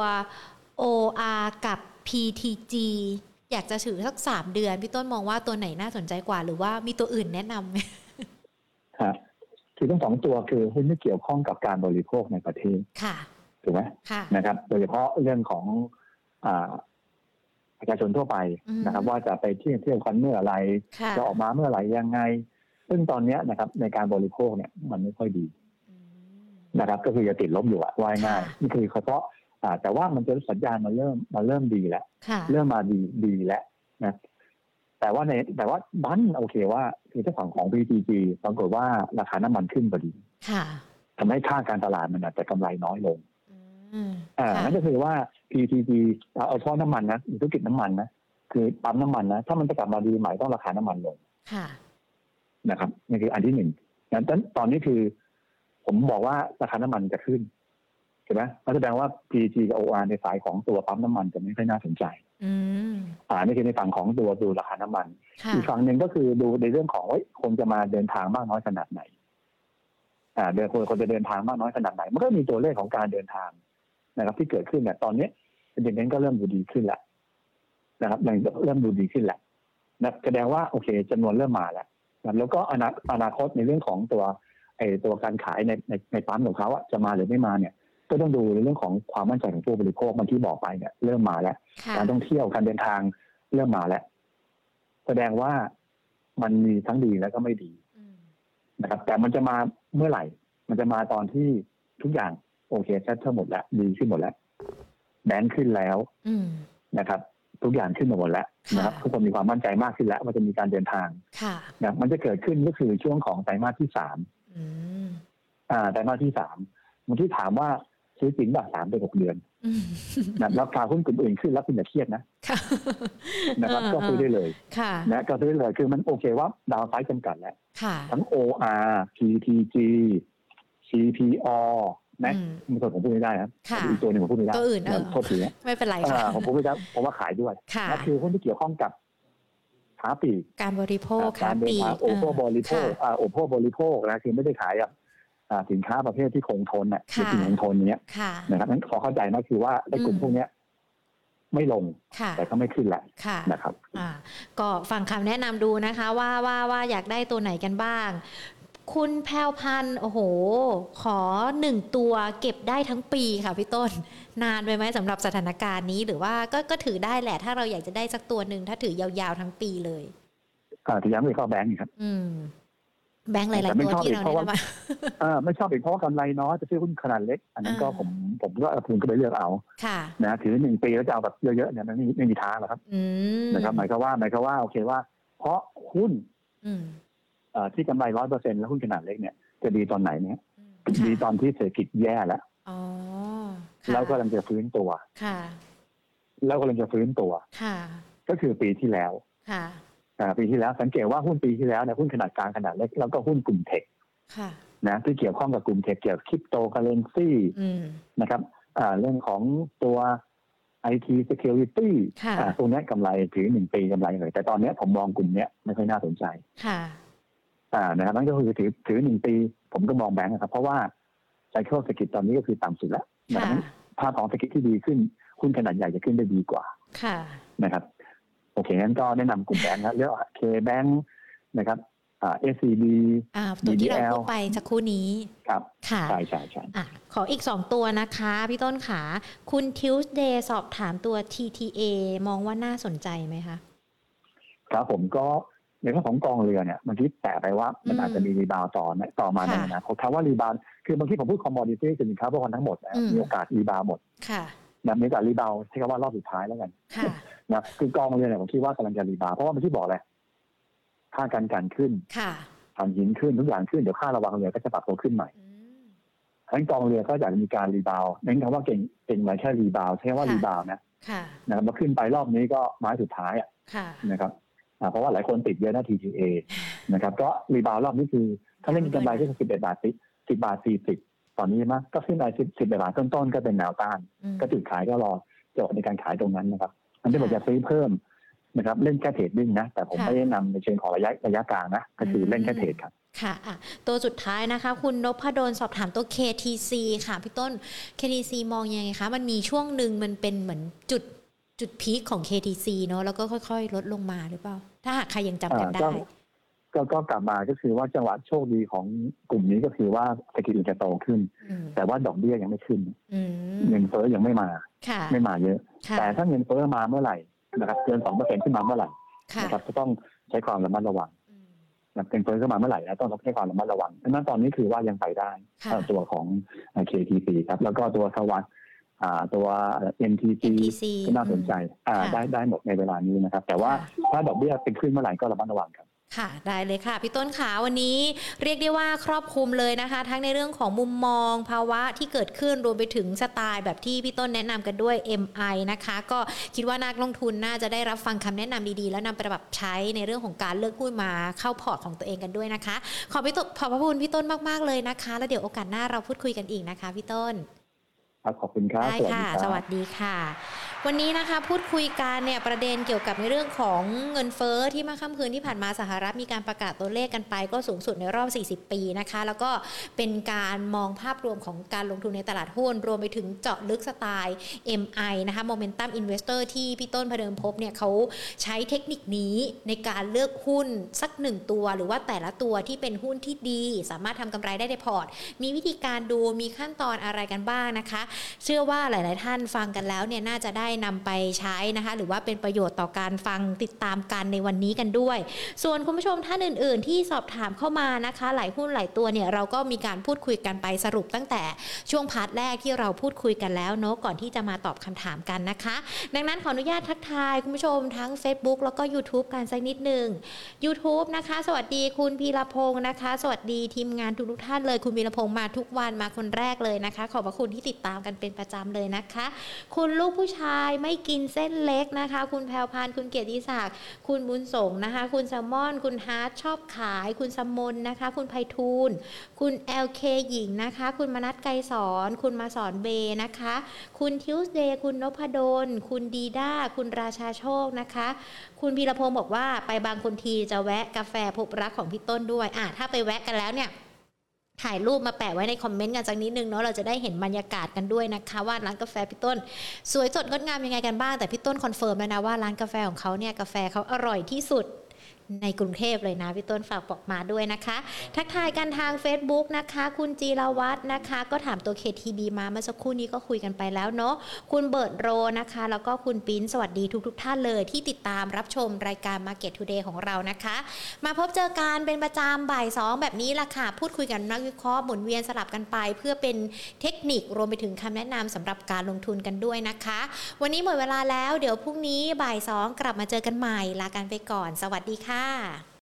OR กับ PTG อยากจะถือสักสามเดือน พี่ต้นมองว่าตัวไหนน่าสนใจกว่า หรือว่ามีตัวอื่นแนะนำไหมครับคือทั้งสองตัวคือหุ้นที่เกี่ยวข้องกับการบริโภคในประเทศค่ะถูกไหมนะครับ โดยเฉพาะเรื่องของ ประชาชนทั่วไปนะครับ ว่าจะไปเที่ยวเที่ยวกันเมื่อไรจะออกมาเมื่อไหร่ยังไง ซึ่งตอนนี้นะครับ ในการบริโภคเนี่ย มันไม่ค่อยดีนะครับ ก็คือจะติดลบอยู่อะว่ายง่ายนี่คือเฉพาะแต่ว่ามันจะสัญญาณมาเริ่มมาเริ่มดีแล้วเริ่มมาดีดีแล้วนะแต่ว่าในแต่ว่าบันโอเคว่าคือเจ้าของของ PTG ปรากฏว่าราคาน้ำมันขึ้นพอดีทำให้ค่าการตลาดมันอาจจะกำไรน้อยลง อ่านั่นก็คือว่า PTG เอาเฉพาะน้ำมันนะธุรกิจน้ำมันนะคือปั๊มน้ำมันนะถ้ามันจะกลับมาดีใหม่ต้องราคาน้ำมันลงนะครับนี่คืออันที่หนึ่งนั้นตอนนี้คือ ผมบอกว่าราคาน้ำมันจะขึ้นใช่ไหมแสดงว่า PG กับ OR ในสายของตัวปั๊มน้ำมันจะไม่ค่อยน่าสนใจอ่านี่คือในฝั่งของตัวดูราคาน้ำมัน อีกฝั่งหนึ่งก็คือดูในเรื่องของว่าคนจะมาเดินทางมากน้อยขนาดไหน อ่า เดินคนคนจะเดินทางมากน้อยขนาดไหน มันก็มีตัวเลขของการเดินทาง นะครับที่เกิดขึ้นเนี่ยตอนนี้ประเด็นนั้นก็เริ่มดูดีขึ้นแล้วนะครับเริ่มดูดีขึ้นแล้วนะแสดงว่าโอเคจำนวนเริ่มมาแล้วแล้วก็อนาคตในเรื่องของตัวไอ้ตัวการขายในในในปั๊มของเขาจะมาหรือไม่มาเนี่ย ก็ต้องดูในเรื่องของความมั่นใจของผู้บริโภคมันที่บอกไปเนี่ยเริ่มมาแล้วการท่องเที่ยวการเดินทางเริ่มมาแล้ว แสดงว่ามันมีทั้งดีแล้วก็ไม่ดีนะครับ แต่มันจะมาเมื่อไหร่ มันจะมาตอนที่ทุกอย่าง โอเคเซ็ตทั้งหมดแล้วดีขึ้นหมดแล้วแบงค์ขึ้นแล้วนะครับ ทุกอย่างขึ้นหมดแล้วนะครับทุกคนมีความมั่นใจมากขึ้นแล้วว่าจะมีการเดินทางนะมันจะเกิดขึ้นก็คือช่วงของไตรมาสที่สามอ่าไตรมาสที่สามมันที่ถามว่าซื้อจริงแบบสามไปหกเดือนนะราคาหุ้นกลุ่มอื่นขึ้นแล้วคุณอย่าเครียดนะนะครับ ก็ซื้อได้เลยนะก็ซื้อได้เลยคือมันโอเคว่าดาวไซด์จำกัดแล้วทั้ง OR PTG CPO นะมันตัวผมพูดไม่ได้ครับอีกตัวหนึ่งผมพูดไม่ได้ตัวอื่นโทษทีไม่เป็นไรค่ะผมพูดไม่ได้ผมว่าขายด้วยนั่นคือหุ้นที่เกี่ยวข้องกับค้าปีการบริโภคการเดินทางโอโภบริโภคอ่าโอโภบริโภคนะคือไม่ได้ขายอะสินค้าประเภทที่คงทนเนี่ยค่ะที่คงทนเนี้ยค่ะนะครับนั้นขอเข้าใจนะคือว่าในกลุ่มอืมพวกเนี้ยไม่ลงค่ะแต่ก็ไม่ขึ้นแหละค่ะนะครับอ่าก็ฟังคำแนะนำดูนะคะ ว่าว่าว่าอยากได้ตัวไหนกันบ้าง คุณแพรวพันธ์โอ้โห ขอหนึ่งตัวเก็บได้ทั้งปีค่ะพี่ต้น นานไปไหมสำหรับสถานการณ์นี้หรือว่าก็ก็ถือได้แหละ ถ้าเราอยากจะได้สักตัวหนึ่งถ้าถือยาวๆทั้งปีเลยอ่าที่ย้ำอีกก็แบงก์ครับ อืม แบงค์หลายแต่ๆไม่ตัวชอบที่อีกเราเพแนะราะว่านำมาเออไม่ชอบอีกเพราะว่ากำไรน้อยจะซื้อหุ้นขนาดเล็ก อันนั้นก็อ่าผมผมก็คุณก็ไปเลือกเอาค่ะนะถือหนึ่งปีแล้วจะเอาแบบเยอะๆเนี่ยมันไม่ไม่มีทางหรอกครับอืมนะครับ หมายความว่าหมายความว่าโอเคว่า เพราะหุ้นอืมเอ่อ ที่กำไรร้อยเปอร์เซ็นต์แล้วหุ้นขนาดเล็กเนี่ยจะดีตอนไหนเนี่ยอืมดีค่ะตอนที่เศรษฐกิจแย่แล้วอ๋อค่ะแล้วก็กำลังจะฟื้นตัวค่ะแล้วกำลังจะฟื้นตัวค่ะ ก็คือปีที่แล้วค่ะอ่าปีที่แล้วสังเกตว่าหุ้นปีที่แล้วเนี่ยหุ้นขนาดกลางขนาดเล็กแล้วก็หุ้นกลุ่มเทคค่ะนะที่เกี่ยวข้องกับกลุ่มเทคเกี่ยวกับคริปโตเคอเรนซีอืมนะครับอ่าเรื่องของตัว IT security ค่ะอ่าตรงเนี้ยกำไรถือหนึ่งปีกำไรเลย แต่ตอนเนี้ยผมมองกลุ่มเนี้ยไม่ค่อยน่าสนใจค่ะ อ่านะครับนั่นก็คือถือถือหนึ่งปี ผมก็มองแบงก์นะครับ เพราะว่าไซเคิลเศรษฐกิจตอนนี้ก็คือต่ำสุดแล้วนะค่ะครับภาพของเศรษฐกิจที่ดีขึ้นหุ้นขนาดใหญ่จะขึ้นได้ดีกว่า ค่ะนะครับ โอเคงั้นก็แนะนำกลุ่มแบงก์นะเลือกเคแบงก์นะครับอ่า SCB อ่าตัวที่เรา BDL พูดไปสักครู่นี้ครับค่ะใช่ใช่ใช่อะขออีก 2 ตัวนะคะ พี่ต้นขา คุณทิวส์เดย์สอบถามตัว TTA มองว่าน่าสนใจไหมคะ ครับผมก็ ในเรื่องของกองเรือเนี่ยเมื่อกี้แตะไปว่ามันอืมอาจจะมี rebound ต่อนะต่อมาในค่ะอนาคตคำว่า rebound คือบางทีผมพูด commodity สินค้าพวกมันทั้งหมดนะอืมมีโอกาส rebound หมดค่ะนะมีโอกาส rebound ใช้คำว่ารอบสุดท้ายแล้วกันค่ะนะคือกองเรือเนี่ยผมคิดว่ากำลังจะ rebound เพราะว่าเมื่อกี้บอกเลยค่าการกลั่นขึ้นค่ะถ่านหินขึ้นทุกอย่างขึ้นเดี๋ยวค่าระวังเรือก็จะปรับตัวขึ้นใหม่อืมฉะนั้นกองเรือก็อาจจะมีการ rebound เน้นคำว่าเก่งเก่งหมายแค่ rebound ใช้คำว่าค่ะ rebound นะค่ะนะครับมาขึ้นไปรอบนี้ก็ไม้สุดท้ายอะค่ะนะครับอ่า เพราะว่าหลายคนติดเยอะนะ TTA นะครับก็ rebound รอบนี้คือ ถ้าเล่นกำไรที่สิบเอ็ดบาทสิสิบบาทสี่สิบตอนนี้มั้ยก็ขึ้นไปสิบสิบเอ็ดบาทต้นๆก็เป็นแนวต้านอืมก็จุดขายก็รอจังหวะในการขายตรงนั้นนะครับอันที่ผมจะซื้อเพิ่มนะครับเล่นแค่เทรดดิ้งนะ แต่ผมค่ะไม่ได้นำในเชิงของระยะระยะกลางนะ ก็คืออมเล่นแค่เทรดครับค่ะอะตัวสุดท้ายนะคะ คุณนพดลสอบถามตัว KTC ค่ะพี่ต้น KTC มองยังไงคะ มันมีช่วงหนึ่งมันเป็นเหมือนจุด จุดพีคของ KTC เนอะแล้วก็ค่อยๆ ลดลงมาหรือเปล่า ถ้าหากใครยังจำกันอ่าได้ก็ก็ก็กลับมาก็คือว่าจังหวะโชคดีของกลุ่มนี้ก็คือว่าเศรษฐกิจมันจะโตขึ้นอืมแต่ว่าดอกเบี้ยยังไม่ขึ้นอืมเงินเฟ้อยังไม่มาค่ะไม่มาเยอะค่ะแต่ถ้าเงินเฟ้อมาเมื่อไหร่นะครับเกินสองเปอร์เซ็นขึ้นมาเมื่อไหร่ค่ะนะครับจะต้องใช้ความระมัดระวังอืมนะเงินเฟ้อขึ้นมาเมื่อไหร่นะต้องใช้ความระมัดระวังดังนั้นตอนนี้คือว่ายังไปได้ค่ะเอ่อตัวของ KTC ครับ แล้วก็ตัวสวัสด์อ่า ตัว MTC MTC ก็น่าสนใจอ่าค่ะได้ได้หมดในเวลานี้นะครับ แต่ว่าค่ะถ้าดอกเบี้ยเป็นขึ้นเมื่อไหร่ก็ระมัดระวังครับค่ะได้เลยค่ะพี่ต้นขาวันนี้เรียกได้ว่าครอบคลุมเลยนะคะ ทั้งในเรื่องของมุมมอง ภาวะที่เกิดขึ้นรวมไปถึงสไตล์แบบที่พี่ต้นแนะนำกันด้วย MI นะคะ ก็คิดว่านักลงทุนน่าจะได้รับฟังคำแนะนำดีๆ แล้วนำไปปรับใช้ในเรื่องของการเลือกหุ้นมาเข้าพอร์ตของตัวเองกันด้วยนะคะ ขอบพี่ต้นขอบพระคุณพี่ต้นมากๆเลยนะคะ แล้วเดี๋ยวโอกาสหน้าเราพูดคุยกันอีกนะคะพี่ต้น ครับขอบคุณครับได้สวัสดีค่ะครับสวัสดีค่ะ วันนี้นะคะพูดคุยกันเนี่ยประเด็นเกี่ยวกับในเรื่องของเงินเฟ้อที่มาค่ำคืนที่ผ่านมาสหรัฐมีการประกาศตัวเลขกันไปก็สูงสุดในรอบ 40 ปีนะคะ แล้วก็เป็นการมองภาพรวมของการลงทุนในตลาดหุ้น รวมไปถึงเจาะลึกสไตล์ MI นะคะ Momentum Investor ที่พี่ต้นพเดิมพบเนี่ยเขาใช้เทคนิคนี้ในการเลือกหุ้นสักหนึ่งตัว หรือว่าแต่ละตัวที่เป็นหุ้นที่ดี สามารถทำกำไรได้ในพอร์ต มีวิธีการดูมีขั้นตอนอะไรกันบ้างนะคะ เชื่อว่าหลาย ๆ ท่านฟังกันแล้วเนี่ยน่าจะได้นำไปใช้นะคะ หรือว่าเป็นประโยชน์ต่อการฟังติดตามกันในวันนี้กันด้วย ส่วนคุณผู้ชมท่านอื่น ๆ ที่สอบถามเข้ามานะคะ หลายหุ้นหลายตัวเนี่ยเราก็มีการพูดคุยกันไปสรุปตั้งแต่ช่วง part แรกที่เราพูดคุยกันแล้วเนาะก่อนที่จะมาตอบคำถามกันนะคะ ดังนั้นขออนุญาตทักทายคุณผู้ชมทั้ง Facebook แล้วก็ YouTube กันสักนิดหนึ่ง YouTube นะคะ สวัสดีคุณพีรพงศ์นะคะ สวัสดีทีมงานทุกท่านเลยคุณพีรพงศ์มาทุกวันมาคนแรกเลยนะคะ ขอบพระคุณที่ติดตามกันเป็นประจำเลยนะคะ คุณลูกผู้ชายไม่กินเส้นเล็กนะคะ คุณแพรวพันธ์คุณเกียรติศักดิ์คุณบุญส่งนะคะ คุณแซลมอน คุณฮาร์ดชอบขาย คุณสมนนะคะ คุณไพฑูรย์คุณ LK หญิงนะคะ คุณมนัทไกรสอนคุณมาสอนเบนะคะ คุณทิวสเดย์คุณนพดล คุณดีด้า คุณราชาโชคนะคะ คุณพีรพงศ์บอกว่าไปบางคนทีจะแวะกาแฟพบรักของพี่ต้นด้วยอะถ้าไปแวะกันแล้วเนี่ย ถ่ายรูปมาแปะไว้ใน comment กันสักนิดนึงเนาะเราจะได้เห็นบรรยากาศกันด้วยนะคะว่าร้านกาแฟพี่ต้น สวยสดงดงามยังไงกันบ้างแต่พี่ต้น confirm แล้วนะว่าร้านกาแฟของเขาเนี่ยกาแฟเขาอร่อยที่สุด ในกรุงเทพเลยนะพี่ต้นฝากบอกมาด้วยนะคะ ทักทายกันทาง Facebook นะคะ คุณจีรวัฒน์นะคะ ก็ถามตัว KTB มาเมื่อสักครู่นี้ก็คุยกันไปแล้วเนาะคุณเบิร์ดโรนะคะ แล้วก็คุณปิ้นสวัสดีทุกๆทท่านเลยที่ติดตามรับชมรายการ Market Today ของเรานะคะ มาพบเจอกันเป็นประจำบ่ายสองแบบนี้ละค่ะ พูดคุยกันนักวิเคราะห์หมุนเวียนสลับกันไป เพื่อเป็นเทคนิครวมไปถึงคำแนะนำสำหรับการลงทุนกันด้วยนะคะ วันนี้หมดเวลาแล้วเดี๋ยวพรุ่งนี้บ่ายสองกลับมาเจอกันใหม่ลากันไปก่อน สวัสดีค่ะค่ะ